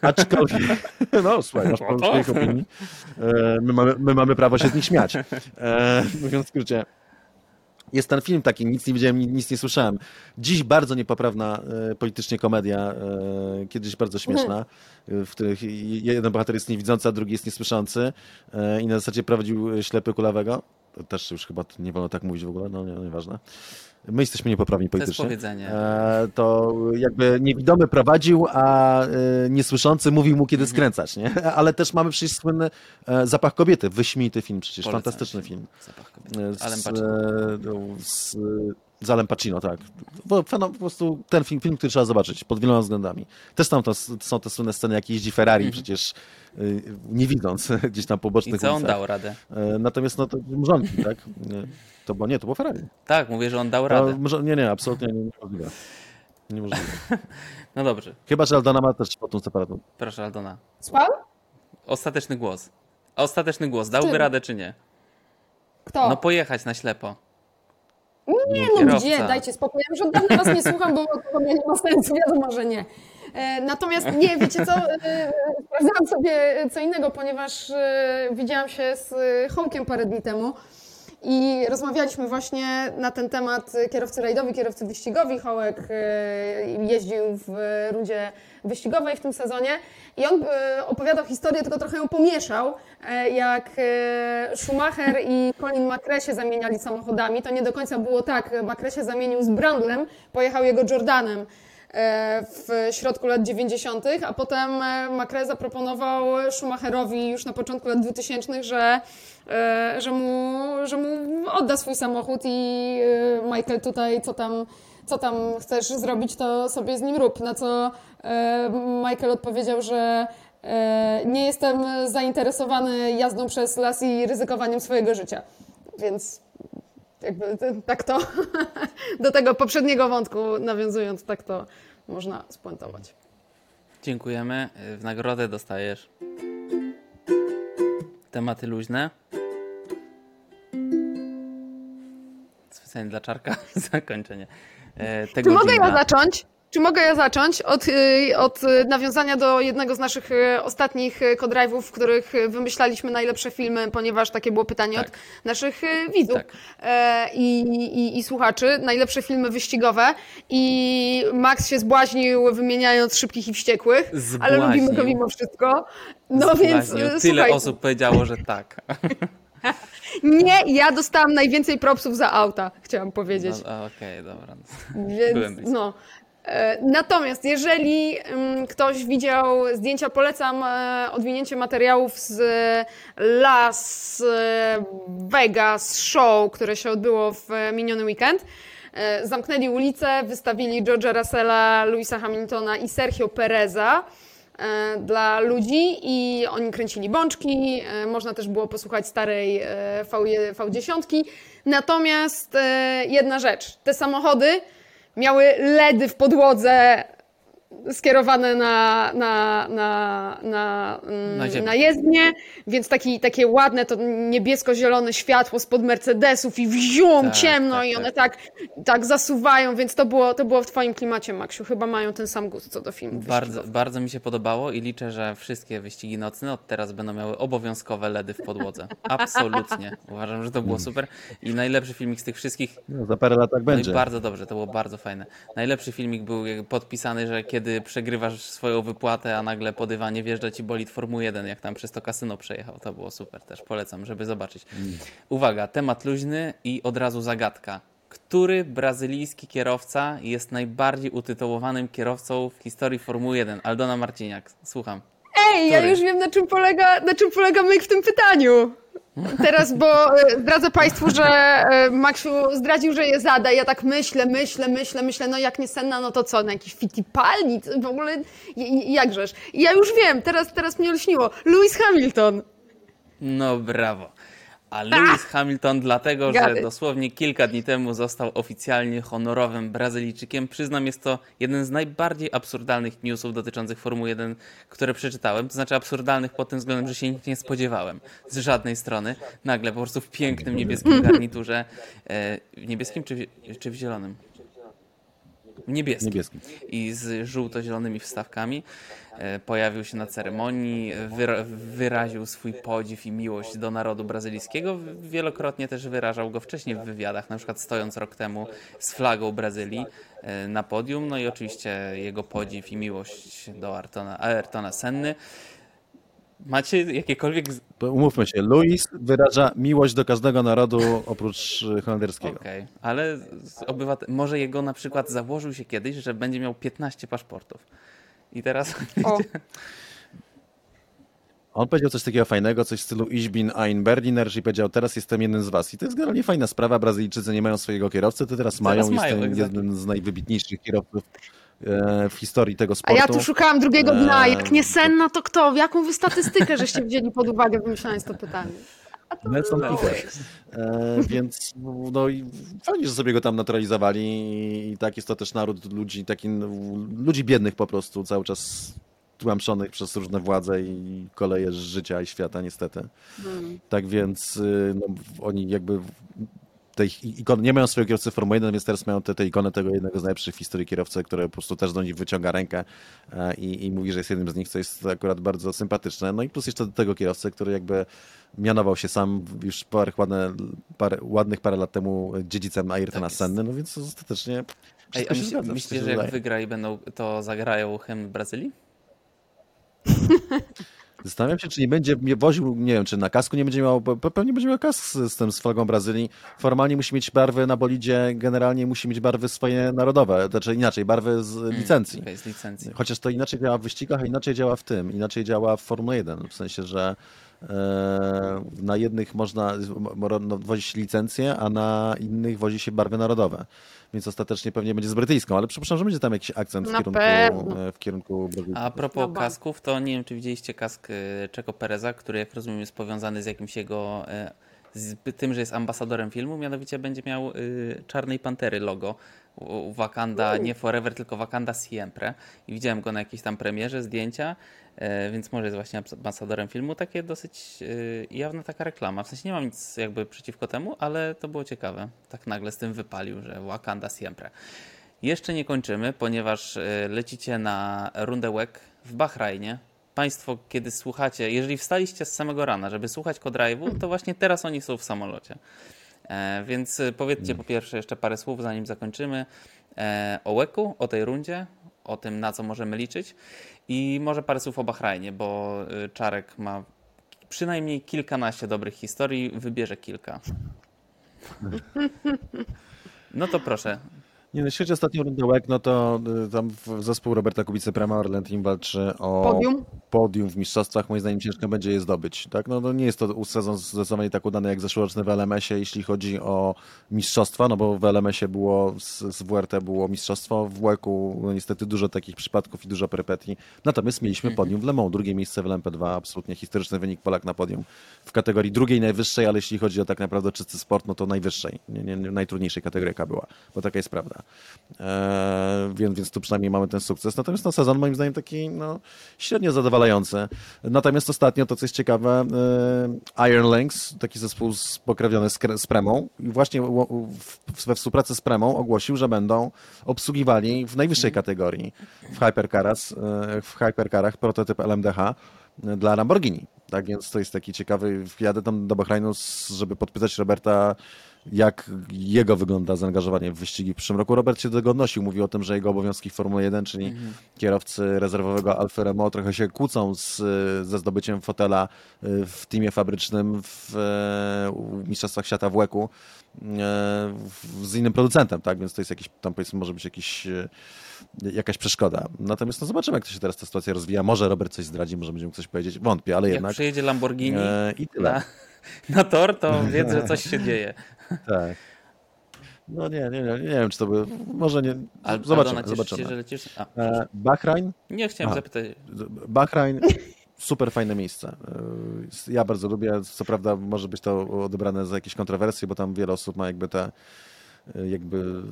Aczkolwiek, no słuchaj, masz prawo swoich opinii. E, My mamy, my mamy prawo się z nich śmiać. E, Mówiąc w skrócie. Jest ten film taki, nic nie widziałem, ni- nic nie słyszałem. Dziś bardzo niepoprawna e, politycznie komedia, e, kiedyś bardzo śmieszna, e, w których jeden bohater jest niewidzący, a drugi jest niesłyszący e, i na zasadzie prowadził ślepy kulawego. To też już chyba nie wolno tak mówić w ogóle, no nie, no nieważne. My jesteśmy niepoprawni
To jest
politycznie.
powiedzenie.
E, to jakby niewidomy prowadził, a e, niesłyszący mówił mu,
Mhm.
kiedy skręcać, nie? Ale też mamy przecież słynny e, Zapach Kobiety, wyśmienity film przecież,
Polecam
fantastyczny film.
Zapach kobiet.
E, Z, no, z, z Alem Pacino, tak. Bo, feno- po prostu ten film, film, który trzeba zobaczyć pod wieloma względami. Też tam to, są te słynne sceny, jak jeździ Ferrari przecież e, nie widząc gdzieś tam po bocznych
Mhm. I co on
ulicach.
dał radę?
E, Natomiast no to mrzonki, tak? To było, nie, to było Ferrari.
Tak, mówię, że on dał
No,
radę.
mrzo- nie, nie, absolutnie nie, niemożliwe. Niemożliwe.
No dobrze,
Chyba, że Aldona ma też po tą separatą.
proszę Aldona.
Słucham?
Ostateczny głos. Ostateczny głos. Dałby
czym?
radę czy nie?
Kto?
No pojechać na ślepo.
Nie no
Kierowca.
gdzie, dajcie spokój. Ja już od dawna was nie słucham, bo ogóle nie ma sensu, wiadomo, że nie. E, natomiast nie, wiecie co, e, sprawdzałam sobie co innego, ponieważ e, widziałam się z Hołkiem parę dni temu i rozmawialiśmy właśnie na ten temat kierowcy rajdowi, kierowcy wyścigowi. Hołek jeździł w rundzie wyścigowej w tym sezonie i on opowiadał historię, tylko trochę ją pomieszał, jak Schumacher i Colin McRae się zamieniali samochodami. To nie do końca było tak. McRae się zamienił z Brandlem, pojechał jego Jordanem. E, w środku lat 90., a potem e, Macre zaproponował Schumacherowi już na początku lat 2000, że, e, że, mu, że mu odda swój samochód i Michael tutaj co tam, co tam chcesz zrobić, to sobie z nim rób. Na co Michael odpowiedział, że nie jestem zainteresowany jazdą przez las i ryzykowaniem swojego życia. Więc jakby tak to do tego poprzedniego wątku nawiązując, tak to można spuentować.
Dziękujemy. W nagrodę dostajesz tematy luźne. Specjalnie dla czarka zakończenie.
E, Czy mogę ja zacząć? Czy mogę ja zacząć od, y, od nawiązania do jednego z naszych y, ostatnich y, kodrive'ów, w których wymyślaliśmy najlepsze filmy, ponieważ takie było pytanie tak. od naszych widzów tak. E, i, i, i, słuchaczy. Najlepsze filmy wyścigowe i Max się zbłaźnił wymieniając Szybkich i Wściekłych, zbłaźnił. ale lubimy go mimo wszystko.
No zbłaźnił. więc Tyle słuchaj. osób powiedziało, że tak.
Nie, ja dostałam najwięcej propsów za auta, chciałam powiedzieć.
No, Okej, okay, dobra.
Więc, no. E, natomiast jeżeli ktoś widział zdjęcia, polecam e, odwinięcie materiałów z Las Vegas Show, które się odbyło w miniony weekend. E, zamknęli ulicę, wystawili George'a Russella, Louisa Hamiltona i Sergio Pereza dla ludzi i oni kręcili bączki. Można też było posłuchać starej V, V10. Natomiast jedna rzecz, te samochody miały LEDy w podłodze skierowane na, na, na, na, na, na jezdnię, więc taki, takie ładne to niebiesko-zielone światło spod Mercedesów i wzium, tak, ciemno tak, i one tak. tak, tak zasuwają, więc to było, to było w twoim klimacie, Maksiu. Chyba mają ten sam gust co do filmu.
Bardzo, bardzo mi się podobało i liczę, że wszystkie wyścigi nocne od teraz będą miały obowiązkowe LEDy w podłodze. Absolutnie. Uważam, że to było super i najlepszy filmik z tych wszystkich.
No, za parę lat tak będzie.
No bardzo dobrze, to było bardzo fajne. Najlepszy filmik był podpisany, że kiedy kiedy przegrywasz swoją wypłatę, a nagle po dywanie wjeżdża ci bolid Formuły 1, jak tam przez to kasyno przejechał. To było super też, polecam, żeby zobaczyć. Uwaga, temat luźny i od razu zagadka. Który brazylijski kierowca jest najbardziej utytułowanym kierowcą w historii Formuły 1? Aldona Marciniak, słucham.
Ej, Który? ja już wiem na czym polega, na czym polega myk w tym pytaniu. Teraz, bo e, zdradzę Państwu, że e, Maksiu zdradził, że je zada. Ja tak myślę, myślę, myślę, myślę, no jak nie Senna, no to co, na jakiś Fittipaldi? W ogóle jakżeż? Ja już wiem, teraz, teraz mnie olśniło. Lewis Hamilton.
No brawo. A Lewis Hamilton dlatego, że dosłownie kilka dni temu został oficjalnie honorowym Brazylijczykiem. Przyznam, jest to jeden z najbardziej absurdalnych newsów dotyczących Formuły 1, które przeczytałem. To znaczy absurdalnych pod tym względem, że się nie spodziewałem z żadnej strony. Nagle po prostu w pięknym niebieskim garniturze. E, w niebieskim czy w, czy w zielonym? Niebieskim. Niebieskim. I z żółto-zielonymi wstawkami. E, pojawił się na ceremonii, wyraził swój podziw i miłość do narodu brazylijskiego. Wielokrotnie też wyrażał go wcześniej w wywiadach, na przykład stojąc rok temu z flagą Brazylii e, na podium. No i oczywiście jego podziw i miłość do Ayrtona, Ayrtona Senny. Macie jakiekolwiek.
Umówmy się, Luis wyraża miłość do każdego narodu oprócz holenderskiego.
Okej, okay. ale obywatel... może jego na przykład założył się kiedyś, że będzie miał 15 paszportów. I teraz. O.
On powiedział coś takiego fajnego, coś w stylu Ich bin ein Berliner, czyli powiedział, teraz jestem jednym z was. I to jest generalnie fajna sprawa. Brazylijczycy nie mają swojego kierowcy, to teraz, teraz mają. mają jestem jeden z najwybitniejszych kierowców w historii tego sportu.
A ja tu szukałam drugiego dna. E, Jak nie Senna, to kto? Jaką wy statystykę żeście wzięli pod uwagę, wymyślając to pytanie?
Nelson Piquet. E, więc no i fajnie, że sobie go tam naturalizowali i tak jest to też naród ludzi, taki, ludzi biednych po prostu, cały czas tłamszonych przez różne władze i koleje życia i świata niestety. Hmm. Tak więc y, no, oni jakby tej ikony, nie mają swojego kierowcy Formuły 1, więc teraz mają tę te, te ikonę tego jednego z najlepszych w historii kierowcy, który po prostu też do nich wyciąga rękę e, i, i mówi, że jest jednym z nich, co jest akurat bardzo sympatyczne. No i plus jeszcze do tego kierowcy, który jakby mianował się sam już parę, ładne, parę, ładnych parę lat temu dziedzicem Ayrtona
Tak
Senny, no więc ostatecznie
Ej, a myśl,
zgadza, wszystko
że jak wygra i będą, to zagrają hymn Brazylii?
Zastanawiam się, czy nie będzie mnie woził, nie wiem, czy na kasku nie będzie miał, pe- pewnie będzie miał kask z, z tym, z flagą Brazylii. Formalnie musi mieć barwy na bolidzie, generalnie musi mieć barwy swoje narodowe, znaczy inaczej, barwy z licencji.
Okej, z licencji.
Chociaż to inaczej działa w wyścigach, a inaczej działa w tym, inaczej działa w Formule 1, w sensie, że e, na jednych można mo- no, wozić licencję, a na innych wozi się barwy narodowe. Więc ostatecznie pewnie będzie z brytyjską, ale przypuszczam, że będzie tam jakiś akcent w kierunku, e, w kierunku Brazylii.
A propos kasków, to nie wiem, czy widzieliście kask y, Czeko Pereza, który jak rozumiem jest powiązany z jakimś jego, y, z tym, że jest ambasadorem filmu, mianowicie będzie miał y, Czarnej Pantery logo. Wakanda, nie Forever, tylko Wakanda Siempre. I widziałem go na jakiejś tam premierze, zdjęcia, y, więc może jest właśnie ambasadorem filmu. Takie dosyć y, jawna taka reklama. W sensie nie mam nic jakby przeciwko temu, ale to było ciekawe. Tak nagle z tym wypalił, że Wakanda Siempre. Jeszcze nie kończymy, ponieważ y, lecicie na rundę WEC w Bahrajnie. Państwo, kiedy słuchacie, jeżeli wstaliście z samego rana, żeby słuchać Codrive'u, to właśnie teraz oni są w samolocie. E, więc y, powiedzcie po pierwsze jeszcze parę słów, zanim zakończymy, e, o WEC-u, o tej rundzie, o tym, na co możemy liczyć i może parę słów o Bahrajnie, bo Czarek ma przynajmniej kilkanaście dobrych historii, wybierze kilka. No to proszę,
Nie, no, jeśli chodzi o ostatnią rundę WEC, no to y, tam zespół Roberta Kubicy Prema Orlen Team walczy o
Podium.
podium w mistrzostwach. Moim zdaniem ciężko będzie je zdobyć. Tak? No, no nie jest to sezon zdecydowanie tak udany jak zeszłoroczny w LMS-ie, jeśli chodzi o mistrzostwa, no bo w LMS-ie było, z, z WRT było mistrzostwo, w WEC-u no niestety dużo takich przypadków i dużo perypetii. Natomiast mieliśmy podium w Le Mans, drugie miejsce w LMP2, absolutnie historyczny wynik Polak na podium w kategorii drugiej najwyższej, ale jeśli chodzi o tak naprawdę czysty sport, no to najwyższej, nie, nie, najtrudniejszej kategorii jaka była, bo taka jest prawda. Eee, więc, więc tu przynajmniej mamy ten sukces. Natomiast no, sezon moim zdaniem taki no, średnio zadowalający. Natomiast ostatnio to, co jest ciekawe, e, Iron Lynx, taki zespół spokrewniony z, z Premą, i właśnie ło- w, we współpracy z Premą ogłosił, że będą obsługiwali w najwyższej kategorii w Hypercarach, e, w Hypercarach prototyp LMDH e, dla Lamborghini. Tak więc to jest taki ciekawy, jadę tam do Bahrajnu, s- żeby podpytać Roberta, jak jego wygląda zaangażowanie w wyścigi w przyszłym roku. Robert się do tego odnosił, mówił o tym, że jego obowiązki w Formule 1, czyli kierowcy rezerwowego Alfa Romeo trochę się kłócą z, ze zdobyciem fotela y, w teamie fabrycznym w e, Mistrzostwach Świata w e, w- z innym producentem, tak, więc to jest jakiś, tam powiedzmy może być jakiś jakaś przeszkoda. Natomiast no zobaczymy, jak to się teraz ta sytuacja rozwija. Może Robert coś zdradzi, może będziemy coś powiedzieć. Wątpię, ale
jak
jednak.
przyjedzie Lamborghini
I tyle.
na, na tor, to wiedz, że coś się dzieje.
Tak. No nie, nie, nie, nie wiem, czy to by. Może nie.
Al-
Zobaczymy,
Aldona,
zobaczymy.
Się, że lecisz? A,
E, Bahrain.
nie chciałem
Aha.
zapytać.
Bahrain. Super fajne miejsce. E, Ja bardzo lubię. Co prawda może być to odebrane za jakieś kontrowersje, bo tam wiele osób ma jakby te e, jakby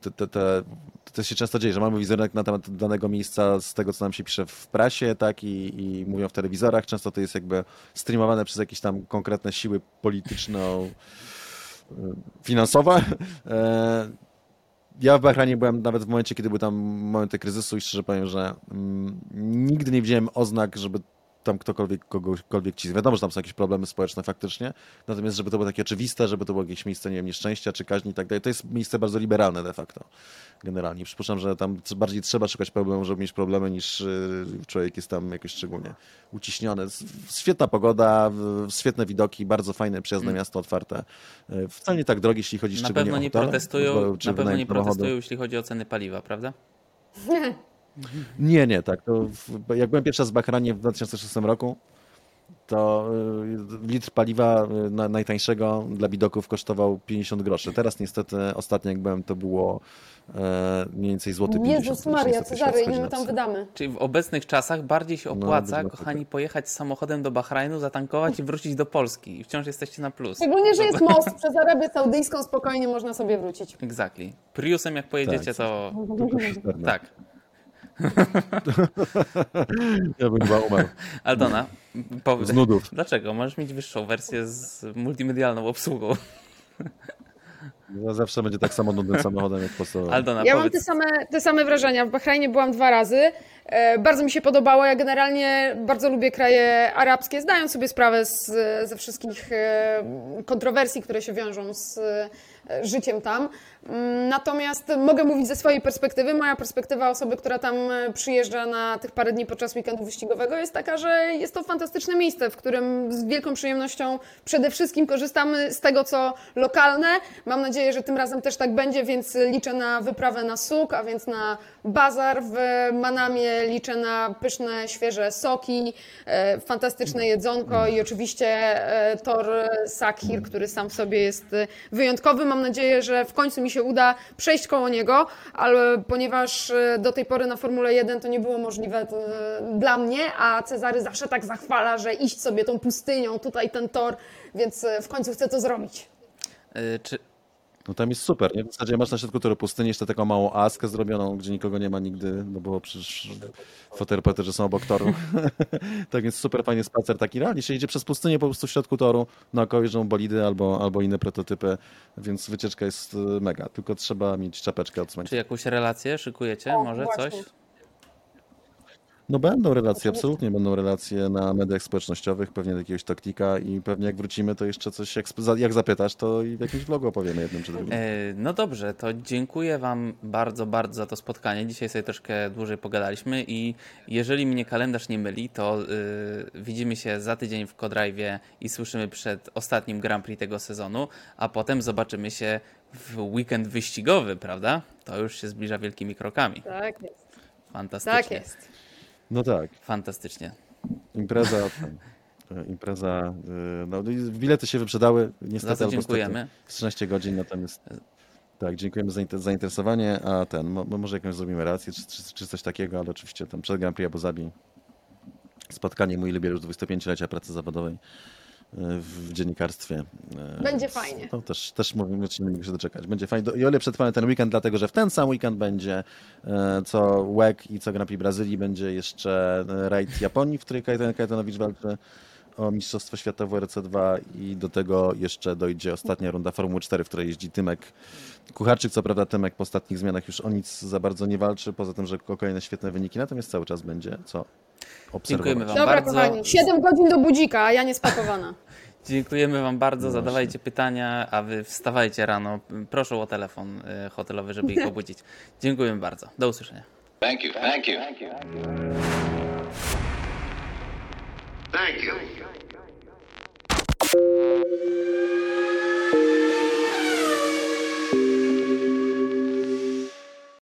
te, te, te, to się często dzieje, że mamy wizerunek na temat danego miejsca z tego, co nam się pisze w prasie, tak, i, i mówią w telewizorach. Często to jest jakby streamowane przez jakieś tam konkretne siły polityczno finansowe. E, Ja w Bahrajnie byłem nawet w momencie, kiedy były tam momenty kryzysu i szczerze powiem, że mm, nigdy nie widziałem oznak, żeby tam ktokolwiek kogokolwiek ci. Wiadomo, że tam są jakieś problemy społeczne faktycznie, natomiast żeby to było takie oczywiste, żeby to było jakieś miejsce, nie wiem, nieszczęścia czy kaźni i tak dalej, to jest miejsce bardzo liberalne de facto, generalnie. Przypuszczam, że tam bardziej trzeba szukać problemu, żeby mieć problemy, niż y, człowiek jest tam jakoś szczególnie uciśniony. Świetna pogoda, świetne widoki, bardzo fajne, przyjazne miasto, otwarte. Y, Wcale nie tak drogie, jeśli chodzi
Na
szczególnie
pewno
o
nie
hotele,
protestują,
czy
na pewno nie protestują, jeśli chodzi o ceny paliwa, prawda?
Nie, nie, tak. To w, jak byłem pierwszy raz w Bahrajnie w 2006 roku, to y, litr paliwa y, na, najtańszego dla bidoków kosztował 50 groszy. Teraz niestety ostatnio jak byłem, to było e, mniej więcej złoty 50.
Jezus Maria, Cezary, ile my
na
tam wydamy?
Czyli w obecnych czasach bardziej się
No,
opłaca,
może
kochani, pojechać samochodem do Bahrajnu, zatankować i wrócić do Polski. I wciąż jesteście na plus.
Szczególnie, że jest most przez Arabię Saudyjską, spokojnie można sobie wrócić.
Exactly. Priusem jak pojedziecie,
Tak.
to tak.
Ja bym chyba umarł
Aldona, powiedz.
z nudów.
Dlaczego? Możesz mieć wyższą wersję z multimedialną obsługą.
No, Zawsze będzie tak samo nudnym samochodem jak podstawowy.
Aldona,
Ja mam
powiedz,
te same, te same wrażenia. W Bahrajnie byłam dwa razy. E, Bardzo mi się podobało. Ja generalnie bardzo lubię kraje arabskie. Zdają sobie sprawę z, ze wszystkich e, kontrowersji, które się wiążą z e, życiem tam. Natomiast mogę mówić ze swojej perspektywy. Moja perspektywa osoby, która tam e, przyjeżdża na tych parę dni podczas weekendu wyścigowego jest taka, że jest to fantastyczne miejsce, w którym z wielką przyjemnością przede wszystkim korzystamy z tego, co lokalne. Mam nadzieję, że tym razem też tak będzie, więc liczę na wyprawę na Suk, a więc na bazar w Manamie, liczę na pyszne, świeże soki, e, fantastyczne jedzonko i oczywiście e, tor Sakhir, który sam w sobie jest wyjątkowy. Mam nadzieję, że w końcu mi się uda przejść koło niego, ale ponieważ e, do tej pory na Formule 1 to nie było możliwe e, dla mnie, a Cezary zawsze tak zachwala, że iść sobie tą pustynią, tutaj ten tor, więc e, w końcu chcę to zrobić.
czy,
No tam jest super, nie? W zasadzie masz na środku toru pustyni jeszcze taką małą askę zrobioną, gdzie nikogo nie ma nigdy, no bo przecież fotoreporterzy są obok toru. tak więc super fajny spacer taki. Realnie się idzie przez pustynię po prostu w środku toru, naokoło jeżdżą bolidy albo, albo inne prototypy, więc wycieczka jest y, mega. Tylko trzeba mieć czapeczkę od słońca.
czy jakąś relację szykujecie?
O,
Może
właśnie.
coś?
No będą relacje, absolutnie będą relacje na mediach społecznościowych, pewnie do jakiegoś taktika i pewnie jak wrócimy, to jeszcze coś, jak, jak zapytasz, to i w jakimś vlogu opowiemy jednym czy drugim.
E, No dobrze, to dziękuję Wam bardzo, bardzo za to spotkanie. Dzisiaj sobie troszkę dłużej pogadaliśmy i jeżeli mnie kalendarz nie myli, to y, widzimy się za tydzień w Kodrive i słyszymy przed ostatnim Grand Prix tego sezonu, a potem zobaczymy się w weekend wyścigowy, prawda? To już się zbliża wielkimi krokami.
Tak jest.
Fantastycznie.
Tak jest.
No tak.
Fantastycznie.
Impreza, e, impreza, e, no bilety się wyprzedały, niestety
Za to dziękujemy.
stety, z 13 godzin, natomiast tak, dziękujemy za zainter- zainteresowanie, a ten, mo, może jakąś zrobimy relację, czy, czy, czy coś takiego, ale oczywiście tam przed Grand Prix Abu Zabi spotkanie mój już 25-lecia pracy zawodowej e, w dziennikarstwie. E,
Będzie
więc
fajnie.
No, też, też mówimy, że nie mogę się doczekać. Będzie fajnie. Do- I Ole przetrwamy ten weekend, dlatego że w ten sam weekend będzie e, co WEG i co Grand Prix Brazylii, będzie jeszcze rajd Japonii, w której Kajetan Kajetanowicz walczy o Mistrzostwo Świata w WRC2 i do tego jeszcze dojdzie ostatnia runda Formuły 4, w której jeździ Tymek Kucharczyk. Co prawda Tymek po ostatnich zmianach już o nic za bardzo nie walczy, poza tym, że kolejne świetne wyniki, natomiast cały czas będzie co obserwować.
Dziękujemy Wam
Dobra,
bardzo.
kochani, 7 godzin do budzika, a ja nie spakowana.
Dziękujemy Wam bardzo,
No
zadawajcie pytania, a Wy wstawajcie rano. Proszę o telefon y, hotelowy, żeby ich obudzić. Dziękujemy bardzo. Do usłyszenia.
Thank you. Thank you. Thank you.